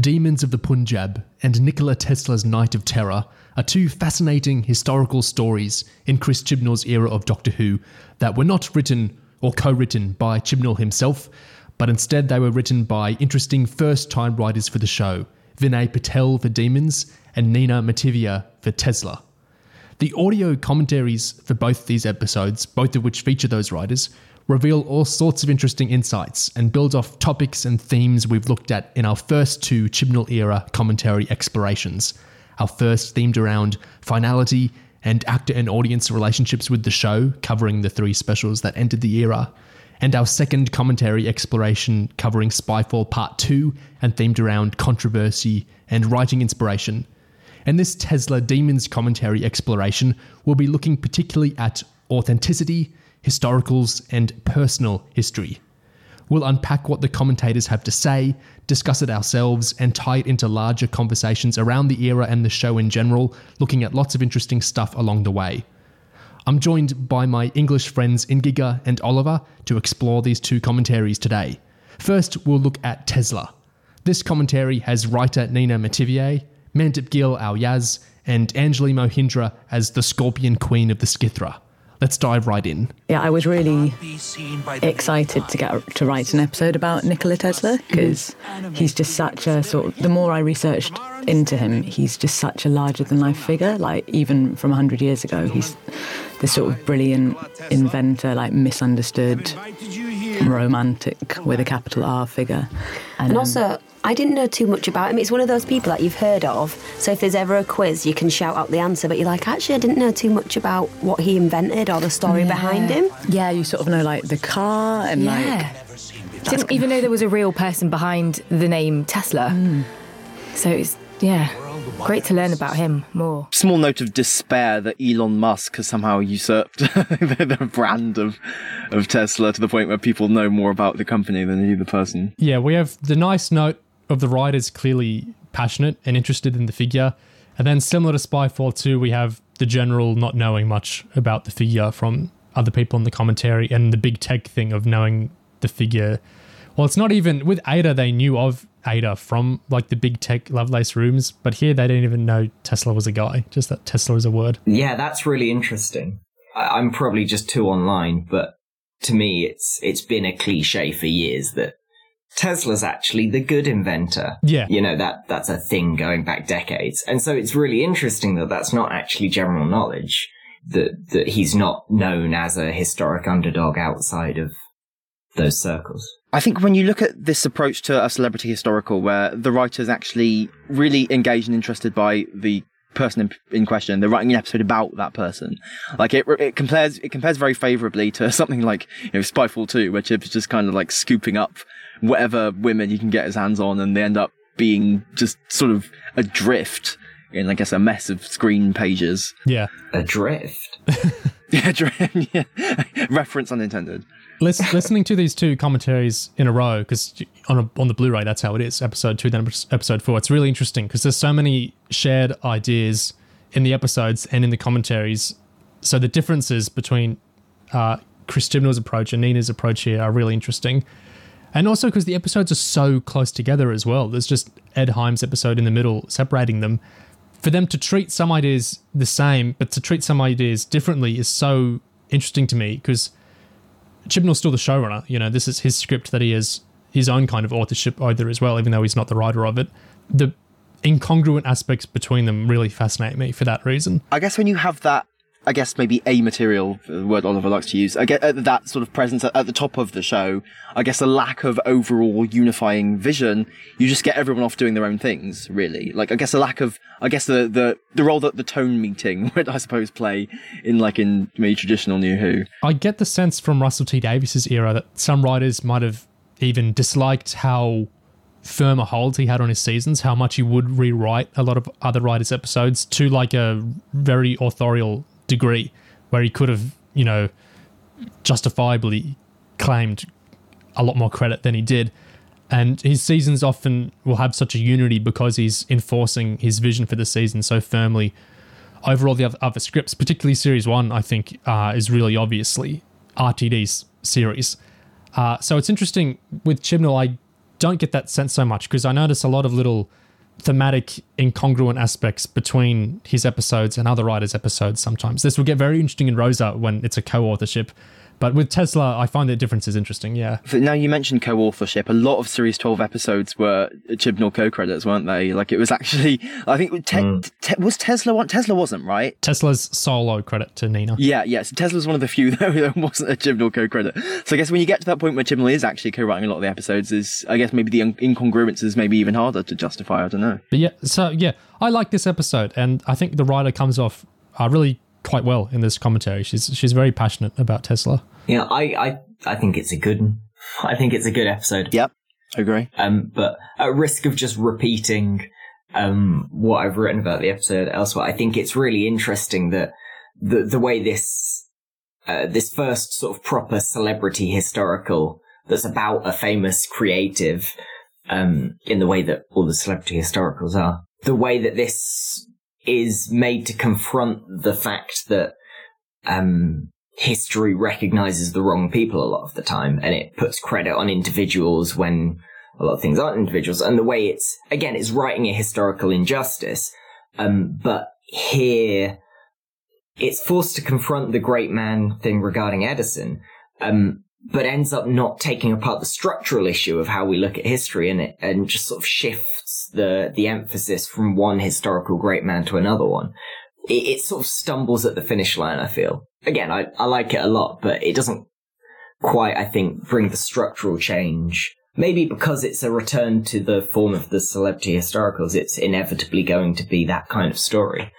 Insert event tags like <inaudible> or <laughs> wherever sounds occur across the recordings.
Demons of the Punjab and Nikola Tesla's Night of Terror are two fascinating historical stories in Chris Chibnall's era of Doctor Who that were not written or co written by Chibnall himself, but instead they were written by interesting first time writers for the show Vinay Patel for Demons and Nina Metivier for Tesla. The audio commentaries for both these episodes, both of which feature those writers, reveal all sorts of interesting insights and build off topics and themes we've looked at in our first two Chibnall era commentary explorations. Our first themed around finality and actor and audience relationships with the show, covering the three specials that entered the era, and our second commentary exploration covering Spyfall Part 2 and themed around controversy and writing inspiration. And this Tesla Demons commentary exploration will be looking particularly at authenticity, historicals, and personal history. We'll unpack what the commentators have to say, discuss it ourselves, and tie it into larger conversations around the era and the show in general, looking at lots of interesting stuff along the way. I'm joined by my English friends Ingiga and Oliver to explore these two commentaries today. First, we'll look at Tesla. This commentary has writer Nina Metivier, Mandip Gill Al Yaz, and Anjali Mohindra as the Scorpion Queen of the Skithra. Let's dive right in. Yeah, I was really excited to get to write an episode about Nikola Tesla because he's just such a sort of. The more I researched into him, he's just such a larger than life figure. Like even from hundred years ago, he's this sort of brilliant inventor, like misunderstood, romantic with a capital R figure, And um, also, I didn't know too much about him. It's one of those people that you've heard of. So if there's ever a quiz, you can shout out the answer, but you're like, actually, I didn't know too much about what he invented or the story behind him. Yeah, you sort of know like the car and like. Yeah. Didn't even know there was a real person behind the name Tesla. Hmm. So it's, yeah, great to learn about him more. Small note of despair that Elon Musk has somehow usurped the, <laughs> the brand of of Tesla to the point where people know more about the company than they do the person. Yeah, we have the nice note of the writers clearly passionate and interested in the figure. And then, similar to Spyfall 2, we have the general not knowing much about the figure from other people in the commentary and the big tech thing of knowing the figure. Well, it's not even with Ada, they knew of Ada from like the big tech Lovelace rooms, but here they didn't even know Tesla was a guy, just that Tesla is a word. Yeah, that's really interesting. I'm probably just too online, but to me, it's it's been a cliche for years that Tesla's actually the good inventor. Yeah. you know that that's a thing going back decades, and so it's really interesting that that's not actually general knowledge. That that he's not known as a historic underdog outside of those circles. I think when you look at this approach to a celebrity historical, where the writer's actually really engaged and interested by the person in, in question, they're writing an episode about that person. Like it, it compares, it compares very favorably to <laughs> something like you know Spyfall Two, which is just kind of like scooping up whatever women you can get his hands on, and they end up being just sort of adrift in, I guess, a mess of screen pages. Yeah. Adrift. <laughs> <laughs> Yeah, drift. yeah. reference unintended. Lis- <laughs> listening to these two commentaries in a row because on a, on the Blu-ray that's how it is. Episode two, then episode four. It's really interesting because there's so many shared ideas in the episodes and in the commentaries. So the differences between uh, Chris Chibnall's approach and Nina's approach here are really interesting. And also because the episodes are so close together as well. There's just Ed Hime's episode in the middle separating them. For them to treat some ideas the same, but to treat some ideas differently is so interesting to me because Chibnall's still the showrunner. You know, this is his script that he has his own kind of authorship over as well, even though he's not the writer of it. The incongruent aspects between them really fascinate me for that reason. I guess when you have that, I guess maybe a material, the word Oliver likes to use, I get uh, that sort of presence at, at the top of the show, I guess a lack of overall unifying vision, you just get everyone off doing their own things, really. Like, I guess a lack of, I guess the, the, the role that the tone meeting <laughs> would, I suppose, play in like in maybe traditional New Who. I get the sense from Russell T Davies's era that some writers might have even disliked how firm a hold he had on his seasons, how much he would rewrite a lot of other writers' episodes to like a very authorial degree, where he could have, you know, justifiably claimed a lot more credit than he did. And his seasons often will have such a unity because he's enforcing his vision for the season so firmly over all the other, other scripts, particularly series one, I think uh, is really obviously RTD's series. Uh, so it's interesting with Chibnall. I don't get that sense so much because I notice a lot of little thematic incongruent aspects between his episodes and other writers' episodes sometimes. This will get very interesting in Rosa when it's a co authorship but with Tesla, I find the difference is interesting. Yeah. Now you mentioned co-authorship. A lot of Series 12 episodes were Chibnall co-credits, weren't they? Like it was actually, I think, te- mm. te- was Tesla one? Tesla wasn't, right? Tesla's solo credit to Nina. Yeah, yeah. So Tesla's one of the few <laughs> though that wasn't a Chibnall co-credit. So I guess when you get to that point where Chibnall is actually co-writing a lot of the episodes, is I guess maybe the un- incongruence is maybe even harder to justify. I don't know. But yeah, so yeah, I like this episode, and I think the writer comes off uh, really quite well in this commentary. She's she's very passionate about Tesla. Yeah, I, I, I think it's a good, I think it's a good episode. Yep, agree. Um, but at risk of just repeating, um, what I've written about the episode elsewhere, I think it's really interesting that the, the way this, uh, this first sort of proper celebrity historical that's about a famous creative, um, in the way that all the celebrity historicals are, the way that this is made to confront the fact that, um, history recognizes the wrong people a lot of the time and it puts credit on individuals when a lot of things aren't individuals. And the way it's, again, it's writing a historical injustice. Um, but here it's forced to confront the great man thing regarding Edison. Um, but ends up not taking apart the structural issue of how we look at history and it, and just sort of shifts the, the emphasis from one historical great man to another one. It, it sort of stumbles at the finish line, I feel again, I, I like it a lot, but it doesn't quite, I think, bring the structural change. Maybe because it's a return to the form of the celebrity historicals, it's inevitably going to be that kind of story.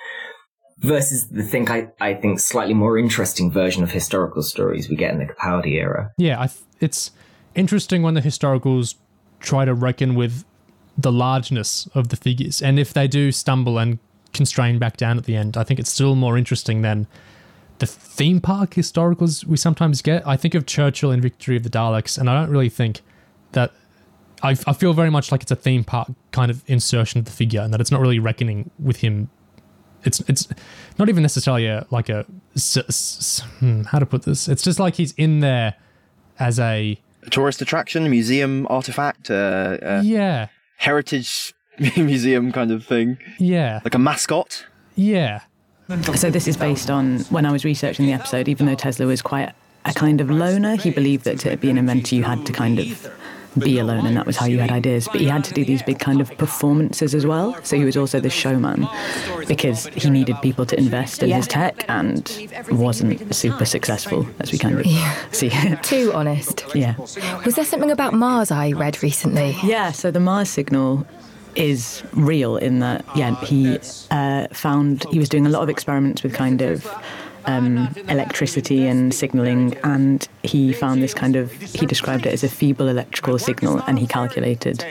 Versus the thing I, I think slightly more interesting version of historical stories we get in the Capaldi era. Yeah, th- it's interesting when the historicals try to reckon with the largeness of the figures. And if they do stumble and constrain back down at the end, I think it's still more interesting than the theme park historicals we sometimes get. I think of Churchill in Victory of the Daleks, and I don't really think that. I, I feel very much like it's a theme park kind of insertion of the figure, and that it's not really reckoning with him. It's it's not even necessarily a like a hmm, how to put this. It's just like he's in there as a, a tourist attraction, museum artifact, uh, uh, yeah, heritage <laughs> museum kind of thing. Yeah, like a mascot. Yeah, so this is based on when I was researching the episode. Even though Tesla was quite a kind of loner, he believed that to be an inventor, you had to kind of be alone, and that was how you had ideas. But he had to do these big kind of performances as well. So he was also the showman because he needed people to invest in yeah. his tech and wasn't super successful, as we kind of yeah. see. <laughs> Too honest. Yeah. Was there something about Mars I read recently? Yeah. So the Mars signal is real in that, yeah, he uh, found he was doing a lot of experiments with kind of um, electricity and signaling, and he found this kind of, he described it as a feeble electrical signal, and he calculated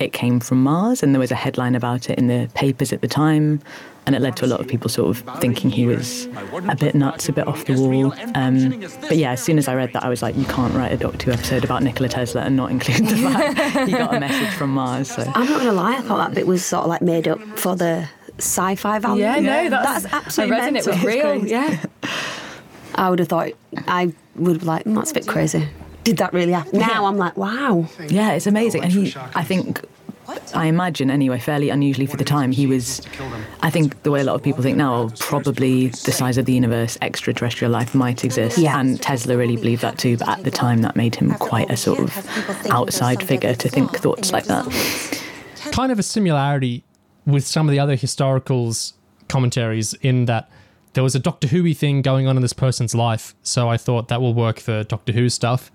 it came from Mars, and there was a headline about it in the papers at the time and it led to a lot of people sort of thinking he was a bit nuts, a bit off the wall. Um, but yeah, as soon as I read that, I was like, you can't write a Doctor Who episode about Nikola Tesla and not include the <laughs> fact he got a message from Mars. So. I'm not going to lie, I thought that bit was sort of like made up for the sci-fi value. Yeah, no, that's, that's absolutely I read it was real. Yeah. <laughs> I would have thought I would have like, mm, that's a bit crazy. Did that really happen? Now I'm like, wow. Yeah, it's amazing. And he, I think I imagine anyway, fairly unusually for the time. He was, I think, the way a lot of people think now, probably the size of the universe, extraterrestrial life might exist. Yeah. And Tesla really believed that too. But at the time, that made him quite a sort of outside figure to think thoughts like that. Kind of a similarity with some of the other historicals commentaries in that there was a Doctor Who thing going on in this person's life. So I thought that will work for Doctor Who stuff.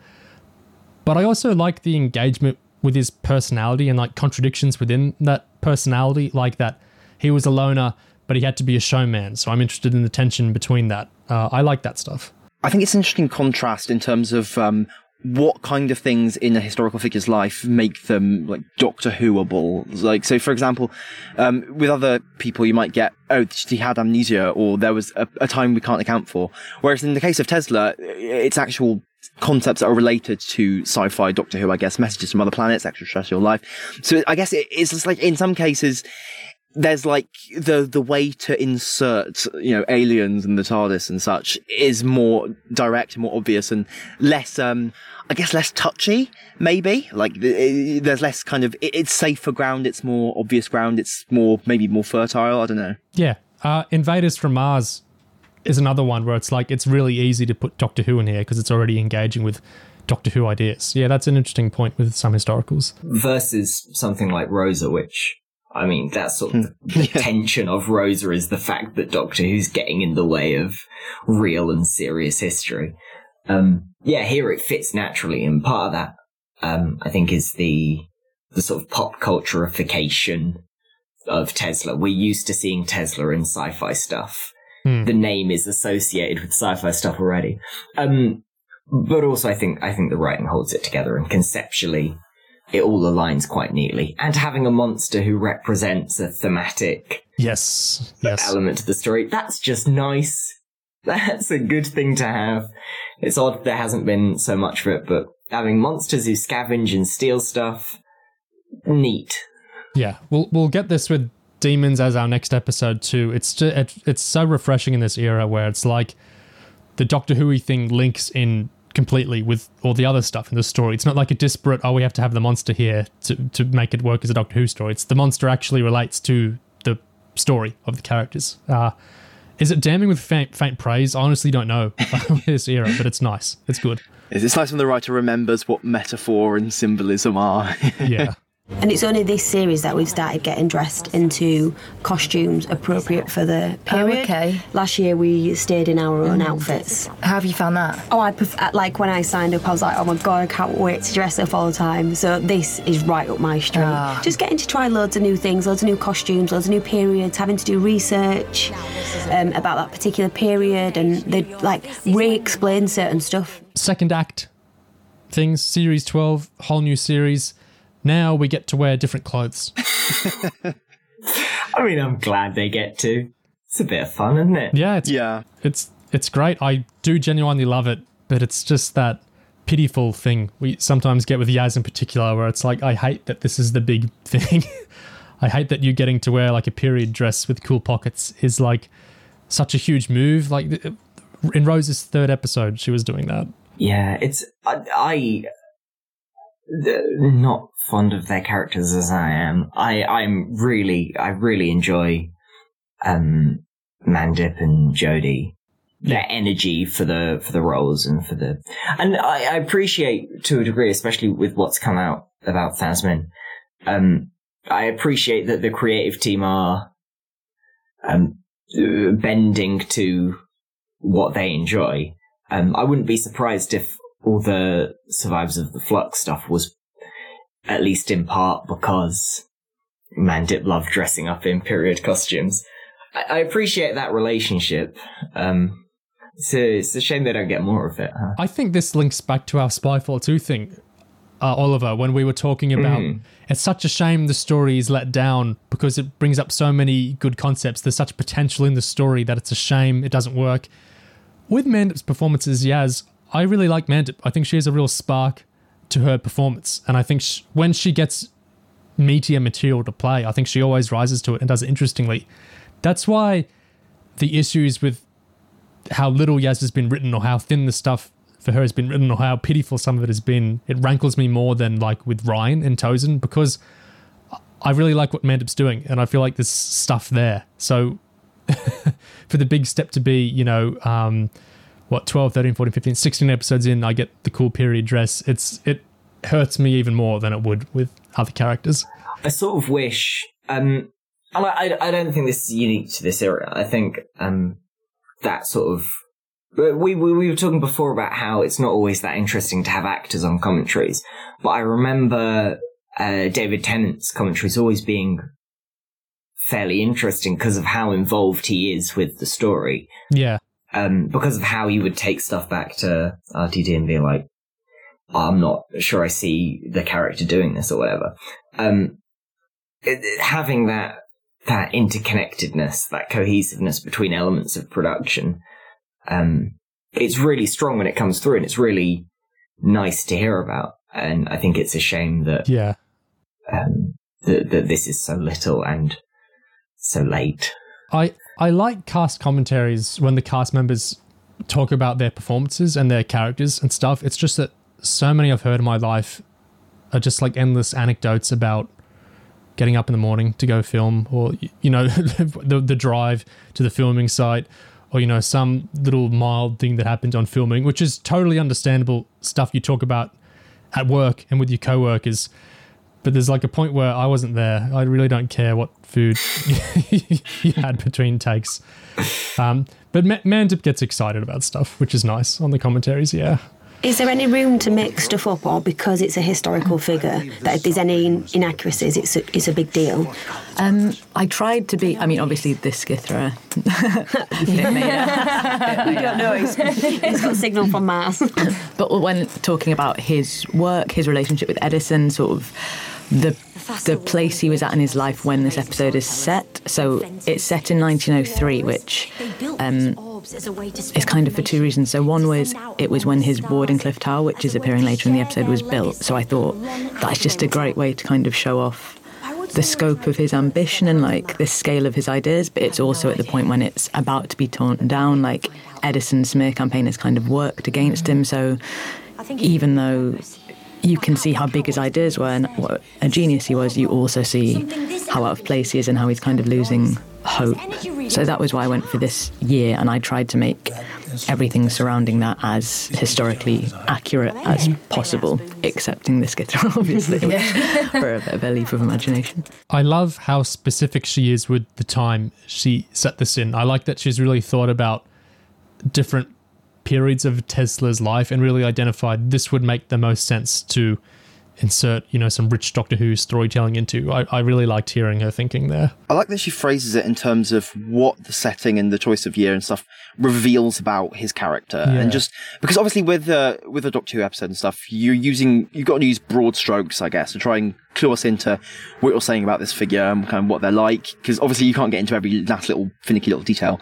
But I also like the engagement with his personality and like contradictions within that personality, like that he was a loner, but he had to be a showman. So I'm interested in the tension between that. Uh, I like that stuff. I think it's an interesting contrast in terms of um, what kind of things in a historical figure's life make them like Doctor Whoable. Like, so for example, um, with other people, you might get, oh, he had amnesia or there was a, a time we can't account for. Whereas in the case of Tesla, it's actual concepts that are related to sci-fi Doctor Who, I guess, messages from other planets, extraterrestrial life. So I guess it, it's just like in some cases, there's like the the way to insert you know aliens and the TARDIS and such is more direct, and more obvious, and less um I guess less touchy. Maybe like it, there's less kind of it, it's safer ground. It's more obvious ground. It's more maybe more fertile. I don't know. Yeah, uh, Invaders from Mars is another one where it's like it's really easy to put Doctor Who in here because it's already engaging with Doctor Who ideas. Yeah, that's an interesting point with some historicals. Versus something like Rosa, which I mean, that sort of the <laughs> tension of Rosa is the fact that Doctor Who's getting in the way of real and serious history. Um, yeah, here it fits naturally, and part of that, um, I think, is the the sort of pop cultureification of Tesla. We're used to seeing Tesla in sci-fi stuff. Hmm. The name is associated with sci-fi stuff already. Um, but also, I think I think the writing holds it together, and conceptually, it all aligns quite neatly. And having a monster who represents a thematic yes, yes. element to the story, that's just nice. <laughs> That's a good thing to have. It's odd there hasn't been so much of it, but having monsters who scavenge and steal stuff, neat. Yeah, we'll we'll get this with demons as our next episode too. It's just, it, it's so refreshing in this era where it's like the Doctor Who thing links in completely with all the other stuff in the story. It's not like a disparate, oh, we have to have the monster here to, to make it work as a Doctor Who story. It's the monster actually relates to the story of the characters. Uh, is it damning with faint, faint praise? I honestly don't know <laughs> this era, but it's nice. It's good. It's nice when the writer remembers what metaphor and symbolism are. <laughs> yeah. And it's only this series that we've started getting dressed into costumes appropriate for the period. Oh, okay. Last year we stayed in our own outfits. How have you found that? Oh, I prefer, like when I signed up, I was like, oh my god, I can't wait to dress up all the time. So this is right up my street. Ah. Just getting to try loads of new things, loads of new costumes, loads of new periods, having to do research um, about that particular period, and they like re-explain certain stuff. Second act things, series twelve, whole new series. Now we get to wear different clothes. <laughs> I mean, I'm glad they get to. It's a bit of fun, isn't it? Yeah, it's yeah. it's it's great. I do genuinely love it, but it's just that pitiful thing we sometimes get with Yaz in particular, where it's like, I hate that this is the big <laughs> thing. I hate that you getting to wear like a period dress with cool pockets is like such a huge move. Like in Rose's third episode, she was doing that. Yeah, it's I, I not fond of their characters as I am. I I'm really I really enjoy um Mandip and Jodie. Their energy for the for the roles and for the and I, I appreciate to a degree, especially with what's come out about Phasmin. Um, I appreciate that the creative team are um bending to what they enjoy. Um, I wouldn't be surprised if all the survivors of the flux stuff was at least in part because Mandip loved dressing up in period costumes. I, I appreciate that relationship. Um, it's a, it's a shame they don't get more of it. Huh? I think this links back to our Spyfall 2 thing, uh, Oliver, when we were talking about Mm. it's such a shame the story is let down because it brings up so many good concepts. There's such potential in the story that it's a shame it doesn't work. With Mandip's performances, Yaz, I really like Mandip. I think she has a real spark to her performance. And I think sh- when she gets meatier material to play, I think she always rises to it and does it interestingly. That's why the issues with how little Yaz has been written or how thin the stuff for her has been written or how pitiful some of it has been, it rankles me more than like with Ryan and Tosin because I really like what Mandip's doing and I feel like there's stuff there. So <laughs> for the big step to be, you know, um, what 12 13 14 15 16 episodes in i get the cool period dress it's it hurts me even more than it would with other characters I sort of wish, um, and I, I, don't think this is unique to this era. I think, um, that sort of, we, we, we were talking before about how it's not always that interesting to have actors on commentaries, but I remember, uh, David Tennant's commentaries always being fairly interesting because of how involved he is with the story. yeah um, because of how he would take stuff back to RTD and be like, I'm not sure I see the character doing this or whatever. Um, it, it- having that that interconnectedness, that cohesiveness between elements of production, um, it's really strong when it comes through, and it's really nice to hear about. And I think it's a shame that yeah um, that, that this is so little and so late. I I like cast commentaries when the cast members talk about their performances and their characters and stuff. It's just that so many I've heard in my life are just like endless anecdotes about getting up in the morning to go film or you know <laughs> the the drive to the filming site or you know some little mild thing that happened on filming which is totally understandable stuff you talk about at work and with your coworkers but there's like a point where I wasn't there. I really don't care what food <laughs> you had between takes. Um, but Mandip gets excited about stuff, which is nice on the commentaries. Yeah. Is there any room to make stuff up, or because it's a historical figure, that if there's any inaccuracies, it's a, it's a big deal? Um, I tried to be. I mean, obviously, this Skithra. <laughs> <laughs> we don't know. He's, he's got signal from Mars. <laughs> but when talking about his work, his relationship with Edison, sort of the the place he was at in his life when this episode is set. So it's set in 1903, which um, is kind of for two reasons. So one was it was when his Wardenclyffe Tower, which is appearing later in the episode, was built. So I thought that's just a great way to kind of show off the scope of his ambition and like the scale of his ideas. But it's also at the point when it's about to be torn down. Like Edison's smear campaign has kind of worked against him. So even though you can see how big his ideas were and what a genius he was. You also see how out of place he is and how he's kind of losing hope. So that was why I went for this year, and I tried to make everything surrounding that as historically accurate as possible, excepting the guitar, <laughs> obviously, <laughs> <laughs> for a bit of a leap of imagination. I love how specific she is with the time she set this in. I like that she's really thought about different periods of Tesla's life and really identified this would make the most sense to insert, you know, some rich Doctor Who storytelling into. I, I really liked hearing her thinking there. I like that she phrases it in terms of what the setting and the choice of year and stuff reveals about his character. Yeah. And just because obviously with uh, with a Doctor Who episode and stuff, you're using you've got to use broad strokes, I guess, to try and clue us into what you're saying about this figure and kind of what they're like. Because obviously you can't get into every last little finicky little detail.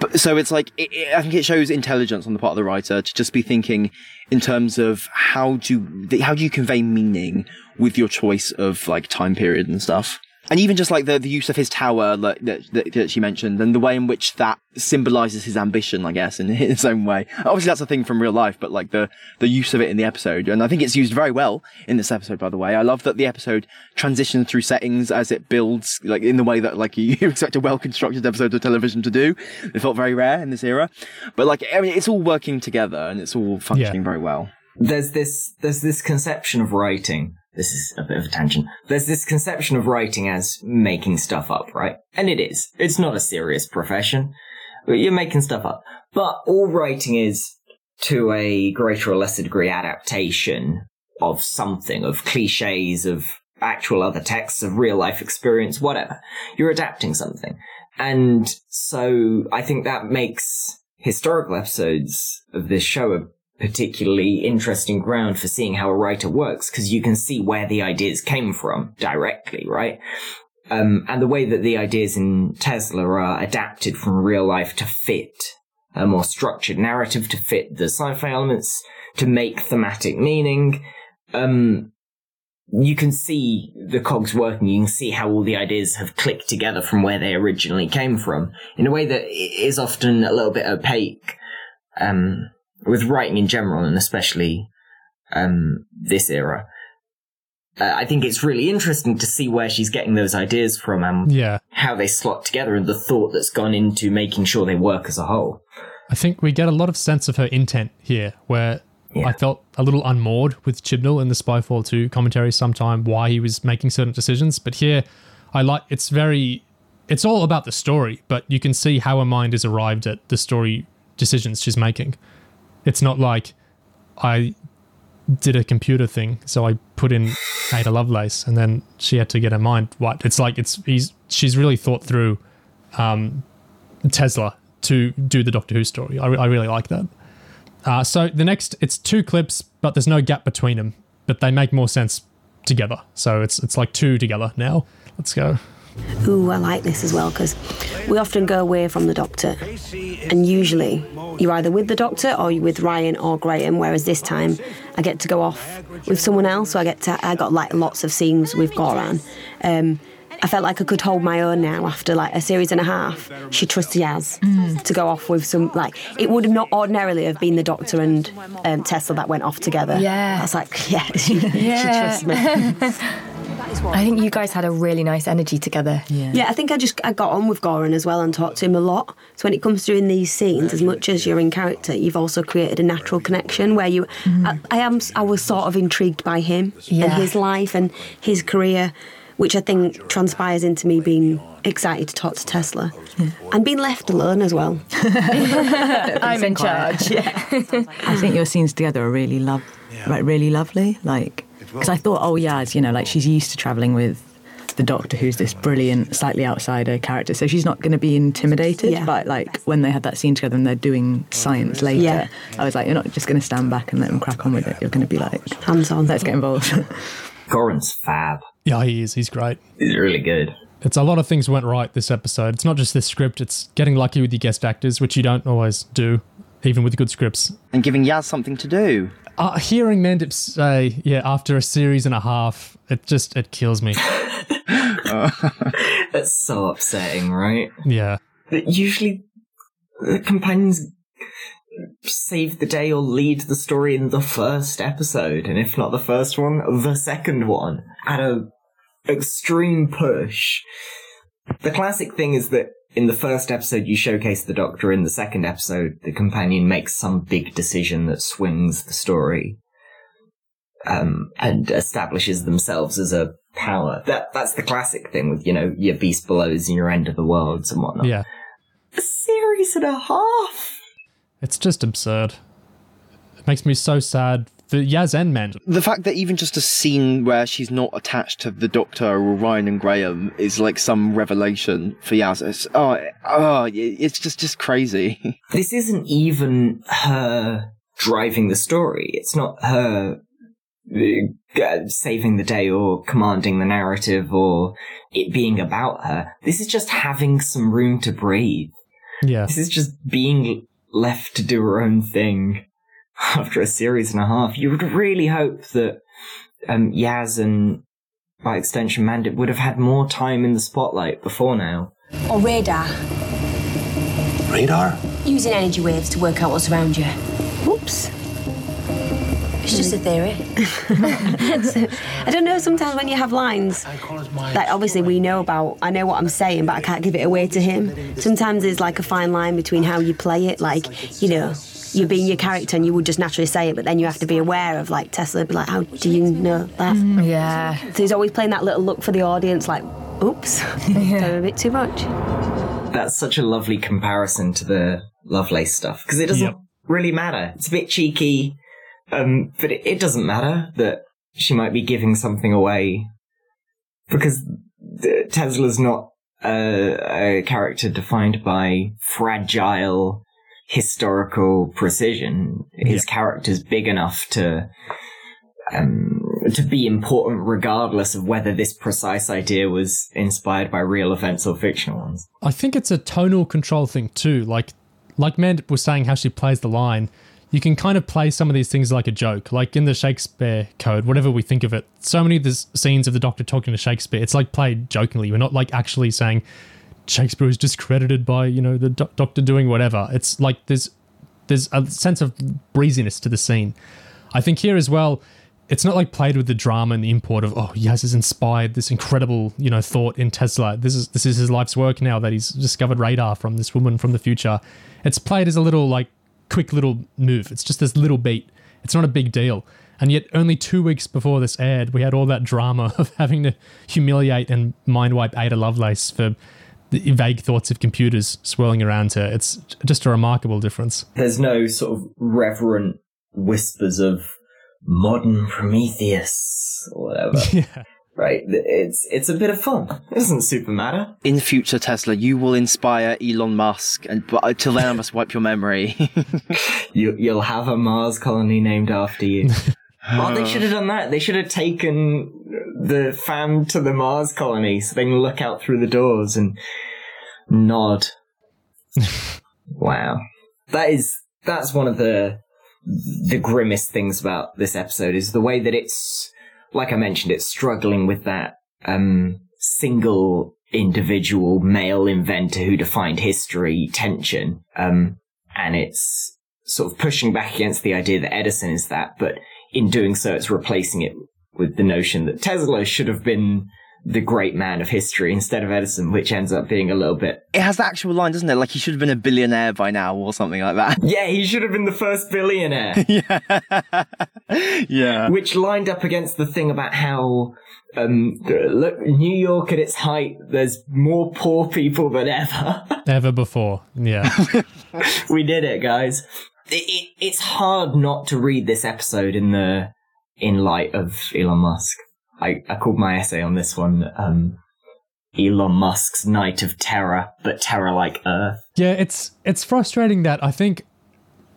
But so it's like it, it, I think it shows intelligence on the part of the writer to just be thinking in terms of how do how do you convey meaning with your choice of like time period and stuff and even just like the, the use of his tower like, that, that, that she mentioned and the way in which that symbolizes his ambition i guess in <laughs> its own way. Obviously that's a thing from real life but like the the use of it in the episode. And i think it's used very well in this episode by the way. I love that the episode transitions through settings as it builds like in the way that like <laughs> you expect a well constructed episode of television to do. It felt very rare in this era. But like i mean it's all working together and it's all functioning yeah. very well. There's this there's this conception of writing this is a bit of a tangent. There's this conception of writing as making stuff up, right? And it is. It's not a serious profession. You're making stuff up. But all writing is, to a greater or lesser degree, adaptation of something, of cliches, of actual other texts, of real life experience, whatever. You're adapting something. And so I think that makes historical episodes of this show particularly interesting ground for seeing how a writer works because you can see where the ideas came from directly, right? Um, and the way that the ideas in Tesla are adapted from real life to fit a more structured narrative, to fit the sci-fi elements, to make thematic meaning. Um, you can see the cogs working. You can see how all the ideas have clicked together from where they originally came from in a way that is often a little bit opaque. Um, with writing in general, and especially um, this era. Uh, I think it's really interesting to see where she's getting those ideas from and yeah. how they slot together and the thought that's gone into making sure they work as a whole. I think we get a lot of sense of her intent here, where yeah. I felt a little unmoored with Chibnall in the Spyfall 2 commentary sometime why he was making certain decisions. But here, I like it's very, it's all about the story, but you can see how her mind has arrived at the story decisions she's making. It's not like I did a computer thing, so I put in Ada Lovelace, and then she had to get her mind wiped. It's like it's he's she's really thought through um, Tesla to do the Doctor Who story. I, I really like that. Uh, so the next, it's two clips, but there's no gap between them, but they make more sense together. So it's it's like two together now. Let's go. Ooh, I like this as well because we often go away from the doctor, and usually you're either with the doctor or you're with Ryan or Graham. Whereas this time, I get to go off with someone else, so I get to I got like lots of scenes with Goran. Um, I felt like I could hold my own now after like a series and a half. She trusts Yaz Mm. to go off with some like it would have not ordinarily have been the Doctor and um, Tesla that went off together. Yeah. I was like, <laughs> yeah, she, she Yeah. trusts me. <laughs> <laughs> I think you guys had a really nice energy together. Yeah. Yeah, I think I just I got on with Goran as well and talked to him a lot. So when it comes through in these scenes, as much as you're in character, you've also created a natural connection where you. I, I am. I was sort of intrigued by him and his life and his career, which I think transpires into me being excited to talk to Tesla and being left alone as well. <laughs> <laughs> I'm in quiet. charge. I think your scenes together are really love, like really lovely. Like, because I thought, oh yeah, you know, like she's used to traveling with the Doctor, who's this brilliant, slightly outsider character, so she's not going to be intimidated. Yeah. But like when they had that scene together and they're doing science later, Yeah. I was like, you're not just going to stand back and let them crack on with it. You're going to be like, Hands on. let's get involved. <laughs> Goran's fab. Yeah, he is. He's great. He's really good. It's a lot of things went right this episode. It's not just the script, it's getting lucky with your guest actors, which you don't always do, even with good scripts. And giving Yaz something to do. Uh, hearing Mandip say, yeah, after a series and a half, it just, it kills me. <laughs> That's so upsetting, right? Yeah. That Usually, the companions save the day or lead the story in the first episode, and if not the first one, the second one at a extreme push. The classic thing is that in the first episode you showcase the Doctor, in the second episode the companion makes some big decision that swings the story. Um, and establishes themselves as a power. That that's the classic thing with you know your beast belows and your end of the worlds and whatnot. Yeah. A series and a half. It's just absurd. It makes me so sad for Yaz and Mandip. The fact that even just a scene where she's not attached to the Doctor or Ryan and Graham is like some revelation for Yaz. It's, oh, oh, it's just just crazy. <laughs> This isn't even her driving the story. It's not her uh, saving the day or commanding the narrative or it being about her. This is just having some room to breathe. Yeah. This is just being left to do her own thing after a series and a half. You would really hope that um, Yaz and, by extension, Mandip would have had more time in the spotlight before now. Or radar, Radar? using energy waves to work out what's around you. Whoops. It's just a theory. <laughs> I don't know, sometimes when you have lines, like obviously we know about, I know what I'm saying, but I can't give it away to him. Sometimes there's like a fine line between how you play it, like, you know, you're being your character and you would just naturally say it, but then you have to be aware of like Tesla, be like, how do you know that? Yeah. So he's always playing that little look for the audience, like, oops, <laughs> done a bit too much. That's such a lovely comparison to the Lovelace stuff because it doesn't Yep. really matter. It's a bit cheeky, um, but it, it doesn't matter that she might be giving something away because the, Tesla's not a, a character defined by fragile historical precision. His character's big enough to um, to be important regardless of whether this precise idea was inspired by real events or fictional ones. I think it's a tonal control thing too. Like, like Mandip was saying, how she plays the line. You can kind of play some of these things like a joke, like in the Shakespeare Code, whatever we think of it. So many of the scenes of the Doctor talking to Shakespeare, it's like played jokingly. We're not like actually saying Shakespeare is discredited by you know the do- Doctor doing whatever. It's like there's there's a sense of breeziness to the scene. I think here as well, it's not like played with the drama and the import of oh Yaz has inspired this incredible you know thought in Tesla. This is this is his life's work now that he's discovered radar from this woman from the future. It's played as a little like quick little move. It's just this little beat. It's not a big deal. And yet, only two weeks before this aired, we had all that drama <laughs> of having to humiliate and mind wipe Ada Lovelace for the vague thoughts of computers swirling around her. It's just a remarkable difference. There's no sort of reverent whispers of modern Prometheus or whatever. <laughs> Yeah. Right? It's it's a bit of fun. <laughs> It doesn't super matter. In the future, Tesla, you will inspire Elon Musk, and but uh, until then, I must wipe your memory. <laughs> You you'll have a Mars colony named after you. Well, they should have done that. They should have taken the fam to the Mars colony so they can look out through the doors and nod. <laughs> wow. That is that's one of the the grimmest things about this episode is the way that it's like I mentioned, it's struggling with that um single individual male inventor who defined history tension. Um, and it's sort of pushing back against the idea that Edison is that, but in doing so, it's replacing it with the notion that Tesla should have been the great man of history instead of Edison, which ends up being a little bit. It has the actual line, doesn't it? Like he should have been a billionaire by now or something like that. Yeah, he should have been the first billionaire. <laughs> yeah. <laughs> yeah. Which lined up against the thing about how um, look, New York at its height, there's more poor people than ever. <laughs> ever before. Yeah. we did it, guys. It, it, it's hard not to read this episode in the in light of Elon Musk. I, I called my essay on this one um, Elon Musk's Night of Terror, but terror like Earth. Yeah, it's it's frustrating that I think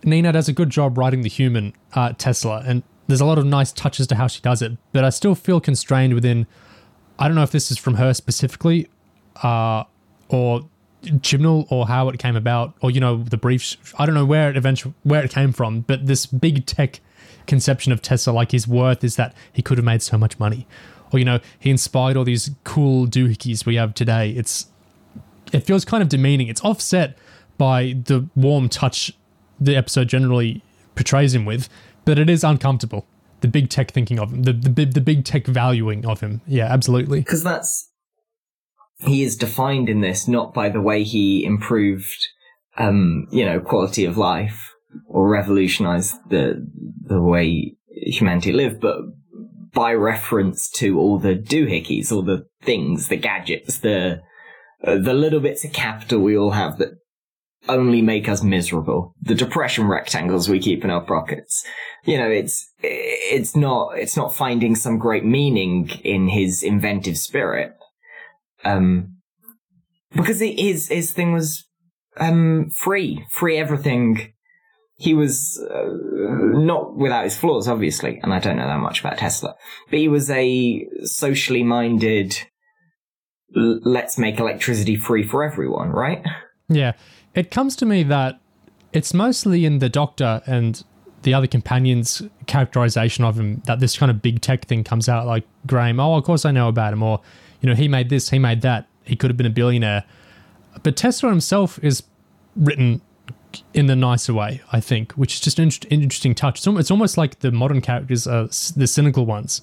Nina does a good job writing the human uh, Tesla, and there's a lot of nice touches to how she does it, but I still feel constrained within. I don't know if this is from her specifically, uh, or Chibnall, or how it came about, or you know the briefs. I don't know where it eventually where it came from, but this big tech conception of Tesla, like his worth is that he could have made so much money, or you know he inspired all these cool doohickeys we have today. It's it feels kind of demeaning. It's offset by the warm touch the episode generally portrays him with, but it is uncomfortable. The big tech thinking of him, the the, the big tech valuing of him. Yeah, absolutely. Because that's he is defined in this not by the way he improved, um, you know, quality of life or revolutionized the the way humanity lived, but by reference to all the doohickeys, all the things, the gadgets, the uh, the little bits of capital we all have that only make us miserable. The depression rectangles we keep in our pockets. You know, it's it's not it's not finding some great meaning in his inventive spirit. Um, because his his thing was um free, free everything. He was uh, not without his flaws, obviously, and I don't know that much about Tesla, but he was a socially minded. Let's make electricity free for everyone, right? Yeah, it comes to me that it's mostly in the Doctor and the other companions' characterization of him that this kind of big tech thing comes out. Like Graham, oh, of course I know about him, or you know, he made this, he made that. He could have been a billionaire, but Tesla himself is written in the nicer way, I think, which is just an interesting touch. It's almost like the modern characters are the cynical ones,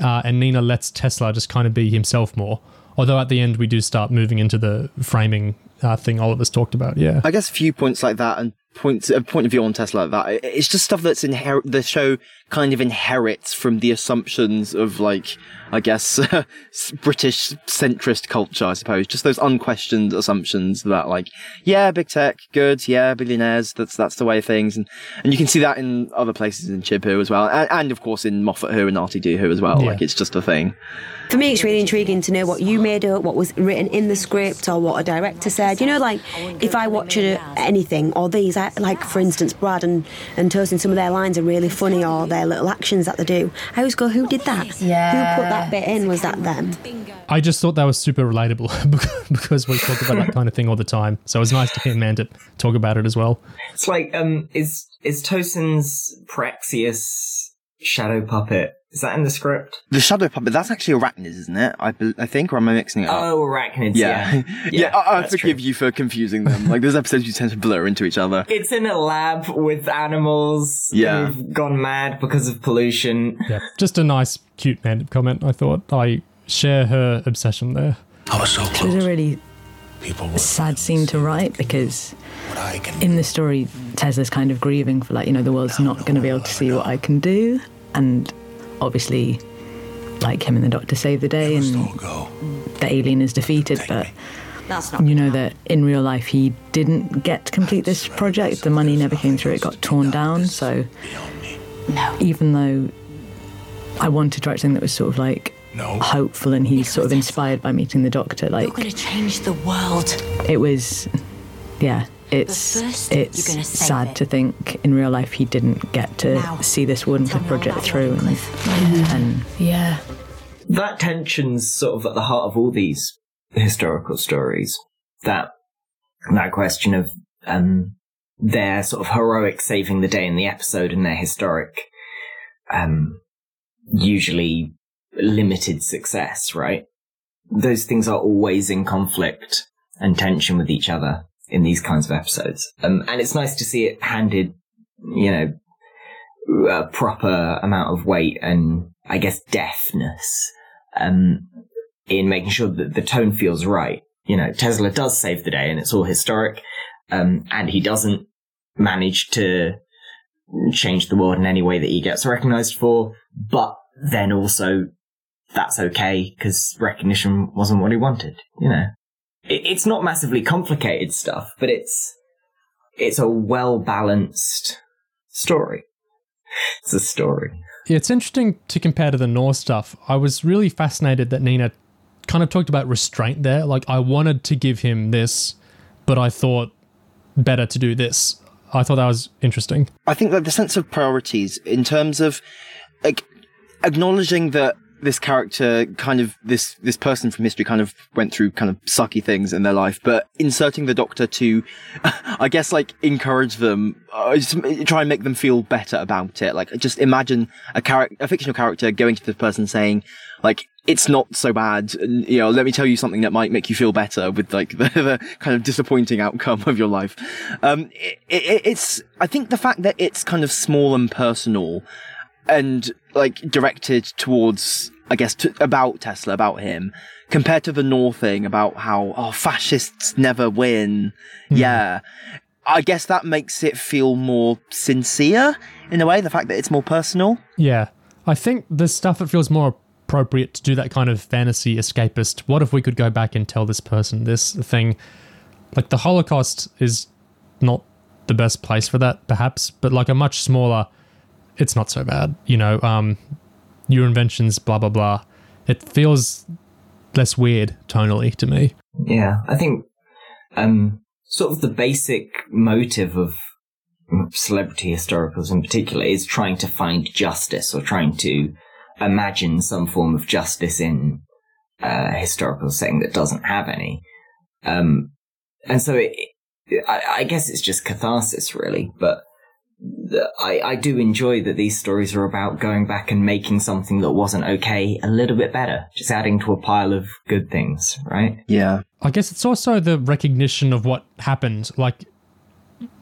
uh, and Nina lets Tesla just kind of be himself more. Although at the end we do start moving into the framing uh, thing Oliver's talked about. Yeah, I guess viewpoints like that and points a point of view on Tesla like that. It's just stuff that's inher- the show kind of inherits from the assumptions of like I guess <laughs> uh, British centrist culture, I suppose. Just those unquestioned assumptions that like yeah, big tech, good, yeah, billionaires. That's that's the way of things, and and you can see that in other places in Chib Who as well, and, and of course in Moffat Who and RTD Who as well. Yeah. Like it's just a thing. For me, it's really intriguing to know what you made up, what was written in the script, or what a director said. You know, like if I watch anything or these, like for instance, Brad and and Tosin, some of their lines are really funny, or their little actions that they do. I always go, who did that? Yeah. Who put that bit in? Was that them? I just thought that was super relatable <laughs> because we talk about that kind of thing all the time. So it was nice to hear Amanda talk about it as well. It's like, um, is is Tosin's Praxeus shadow puppet is that in the script? The shadow puppet, that's actually arachnids, isn't it? I, I think, or am I mixing it up? Oh, arachnids, yeah. Yeah, <laughs> yeah, yeah I, I forgive true. you for confusing them. Like, there's episodes you tend to blur into each other. It's in a lab with animals yeah. who've gone mad because of pollution. Yeah, just a nice, cute man comment, I thought. I share her obsession there. I was so close. It was a really sad scene to write because in the story, Tesla's kind of grieving for, like, you know, the world's not going to be able to see what I can do. And obviously, like him and the Doctor save the day, and the alien is defeated. But you know that in real life he didn't get to complete this project. The money never came through. It got torn down. So even though I wanted to write something that was sort of like no. hopeful and he's sort of inspired by meeting the doctor like you're going to change the world it was yeah it's it's sad to think in real life he didn't get to now, see this Wardenclyffe project through. And, yeah. and yeah, that tension's sort of at the heart of all these historical stories. That that question of um, their sort of heroic saving the day in the episode and their historic, um, usually limited success, right? those things are always in conflict and tension with each other in these kinds of episodes. Um, and it's nice to see it handed, you know, a proper amount of weight and I guess deftness, um, in making sure that the tone feels right. You know, Tesla does save the day and it's all historic. Um, and he doesn't manage to change the world in any way that he gets recognized for, but then also that's okay because recognition wasn't what he wanted, you know. It, it's not massively complicated stuff, but it's, it's a well balanced story. It's a story. Yeah, it's interesting to compare to the Norse stuff. I was really fascinated that Nina kind of talked about restraint there. Like, I wanted to give him this, but I thought better to do this. I thought that was interesting. I think that the sense of priorities in terms of like acknowledging that this character kind of this this person from history kind of went through kind of sucky things in their life but inserting the doctor to <laughs> i guess like encourage them uh, try and make them feel better about it. Like just imagine a character a fictional character going to this person saying like it's not so bad you know let me tell you something that might make you feel better with like <laughs> the, the kind of disappointing outcome of your life. Um it, it, it's i think the fact that it's kind of small and personal and like directed towards, I guess, to, about Tesla, about him, compared to the Noor thing about how oh fascists never win. Mm. Yeah, I guess that makes it feel more sincere in a way. The fact that it's more personal. Yeah, I think the stuff that feels more appropriate to do that kind of fantasy escapist. What if we could go back and tell this person this thing? Like the Holocaust is not the best place for that, perhaps, but like a much smaller it's not so bad. You know, um, your inventions, blah blah blah. It feels less weird tonally to me. Yeah, I think um, sort of the basic motive of celebrity historicals in particular is trying to find justice or trying to imagine some form of justice in a historical setting that doesn't have any. Um, and so it, I, I guess it's just catharsis, really. But I, I do enjoy that these stories are about going back and making something that wasn't okay a little bit better, just adding to a pile of good things, right? Yeah. I guess it's also the recognition of what happened. Like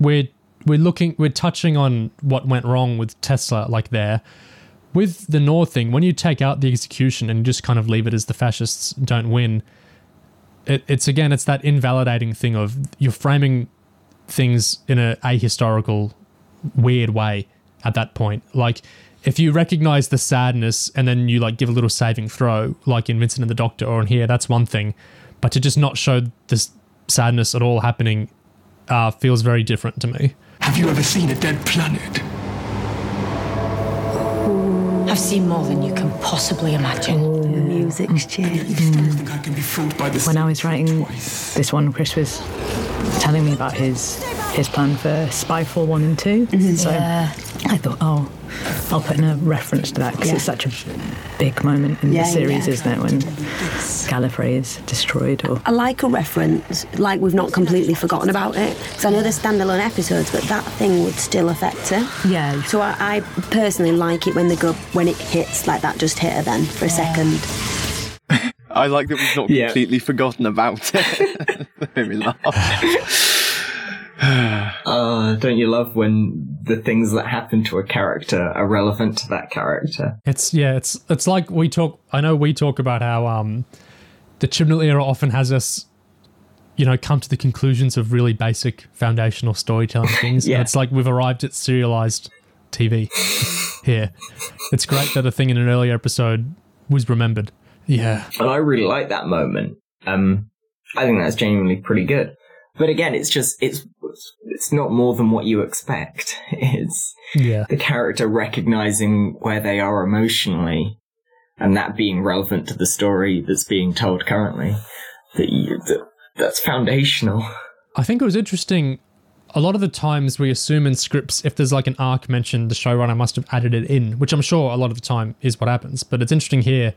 we're we're looking we're touching on what went wrong with Tesla like there. With the Noor thing, when you take out the execution and just kind of leave it as the fascists don't win, it, it's again it's that invalidating thing of you're framing things in a ahistorical weird way at that point. Like if you recognize the sadness and then you like give a little saving throw, like in Vincent and the Doctor or in here, that's one thing. But to just not show this sadness at all happening uh, feels very different to me. Have you ever seen a dead planet? I've seen more than you can possibly imagine. Oh, the music's changed. Mm. When I was writing this one, Chris was telling me about his his plan for Spyfall 1 and 2. Mm-hmm. So yeah. I thought, oh, I'll put in a reference to that because yeah. it's such a big moment in yeah, the series, isn't it, when Gallifrey is destroyed? Or I like a reference, like we've not completely forgotten about it. Because I know there's standalone episodes, but that thing would still affect her. Yeah. So I, I personally like it when they go when it hits like that. Just hit her then for a second. <laughs> I like that we've not completely forgotten about it. <laughs> Made me laugh. <laughs> <sighs> uh, don't you love when the things that happen to a character are relevant to that character? It's yeah, it's it's like we talk. I know we talk about how um, the Chibnall era often has us, you know, come to the conclusions of really basic foundational storytelling <laughs> things. yeah. And it's like we've arrived at serialized TV <laughs> here. It's great that a thing in an earlier episode was remembered. Yeah, and I really like that moment. Um, I think that's genuinely pretty good. But again, it's just it's it's not more than what you expect. <laughs> It's yeah. the character recognizing where they are emotionally, and that being relevant to the story that's being told currently. That, you, that that's foundational. I think it was interesting. A lot of the times we assume in scripts, if there's like an arc mentioned, the showrunner must have added it in, which I'm sure a lot of the time is what happens. But it's interesting here.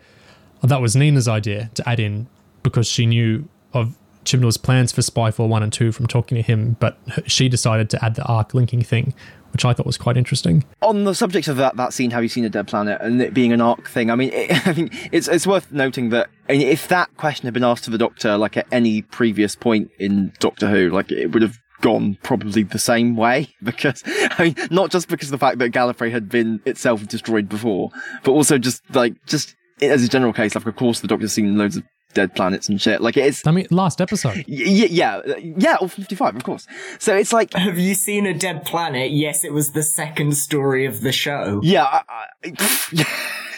That was Nina's idea to add in because she knew of Chibnall's plans for Spyfall 1 and 2 from talking to him, but she decided to add the arc linking thing, which I thought was quite interesting. On the subject of that, that scene, Have You Seen a Dead Planet, and it being an arc thing, I mean, it, <laughs> I think it's, it's worth noting that if that question had been asked to the Doctor, like at any previous point in Doctor Who, like it would have gone probably the same way <laughs> because I mean not just because of the fact that Gallifrey had been itself destroyed before, but also just like just as a general case, like of course the Doctor's seen loads of dead planets and shit. Like it's. I mean, last episode. Yeah, yeah, yeah. All fifty-five, of course. So it's like. Have you seen a dead planet? Yes, it was the second story of the show. Yeah. I, I,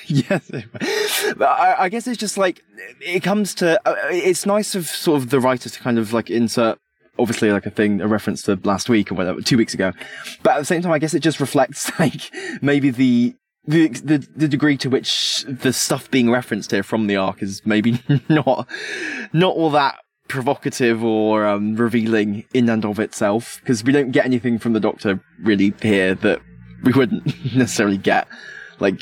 <laughs> yes, but I, I, guess it's just like it comes to. Uh, it's nice of sort of the writers to kind of like insert. Obviously, like a thing, a reference to last week or whatever, two weeks ago. But at the same time, I guess it just reflects <laughs> like maybe the the, the the degree to which the stuff being referenced here from the arc is maybe <laughs> not not all that provocative or um, revealing in and of itself because we don't get anything from the Doctor really here that we wouldn't <laughs> necessarily get like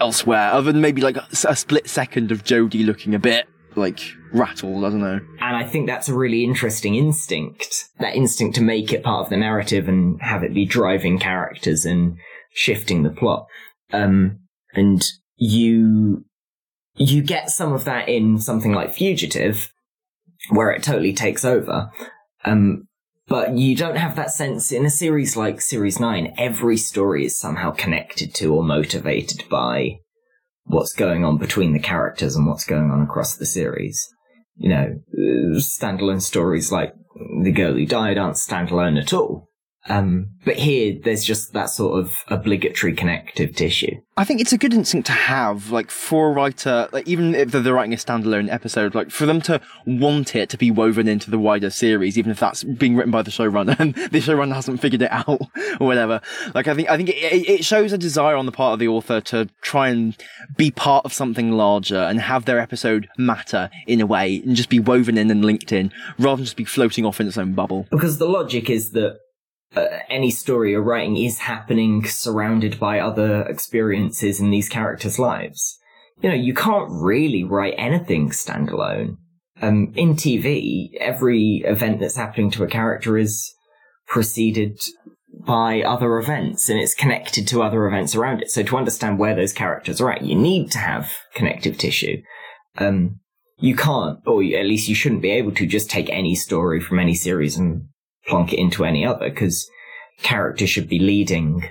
elsewhere, other than maybe like a, a split second of Jodie looking a bit like rattled. I don't know. And I think that's a really interesting instinct. That instinct to make it part of the narrative and have it be driving characters and shifting the plot. Um, and you, you get some of that in something like Fugitive, where it totally takes over. Um, but you don't have that sense in a series like Series 9. Every story is somehow connected to or motivated by what's going on between the characters and what's going on across the series. You know, uh, standalone stories like The Girl Who Died aren't standalone at all. Um, but here, there's just that sort of obligatory connective tissue. I think it's a good instinct to have, like, for a writer, like, even if they're writing a standalone episode, like, for them to want it to be woven into the wider series, even if that's being written by the showrunner and <laughs> the showrunner hasn't figured it out <laughs> or whatever. Like, I think, I think it, it shows a desire on the part of the author to try and be part of something larger and have their episode matter in a way and just be woven in and linked in rather than just be floating off in its own bubble. Because the logic is that uh, any story you're writing is happening surrounded by other experiences in these characters' lives. You know, you can't really write anything standalone. Um, in TV, every event that's happening to a character is preceded by other events and it's connected to other events around it. So to understand where those characters are at, you need to have connective tissue. Um, you can't, or at least you shouldn't be able to just take any story from any series and plonk it into any other because character should be leading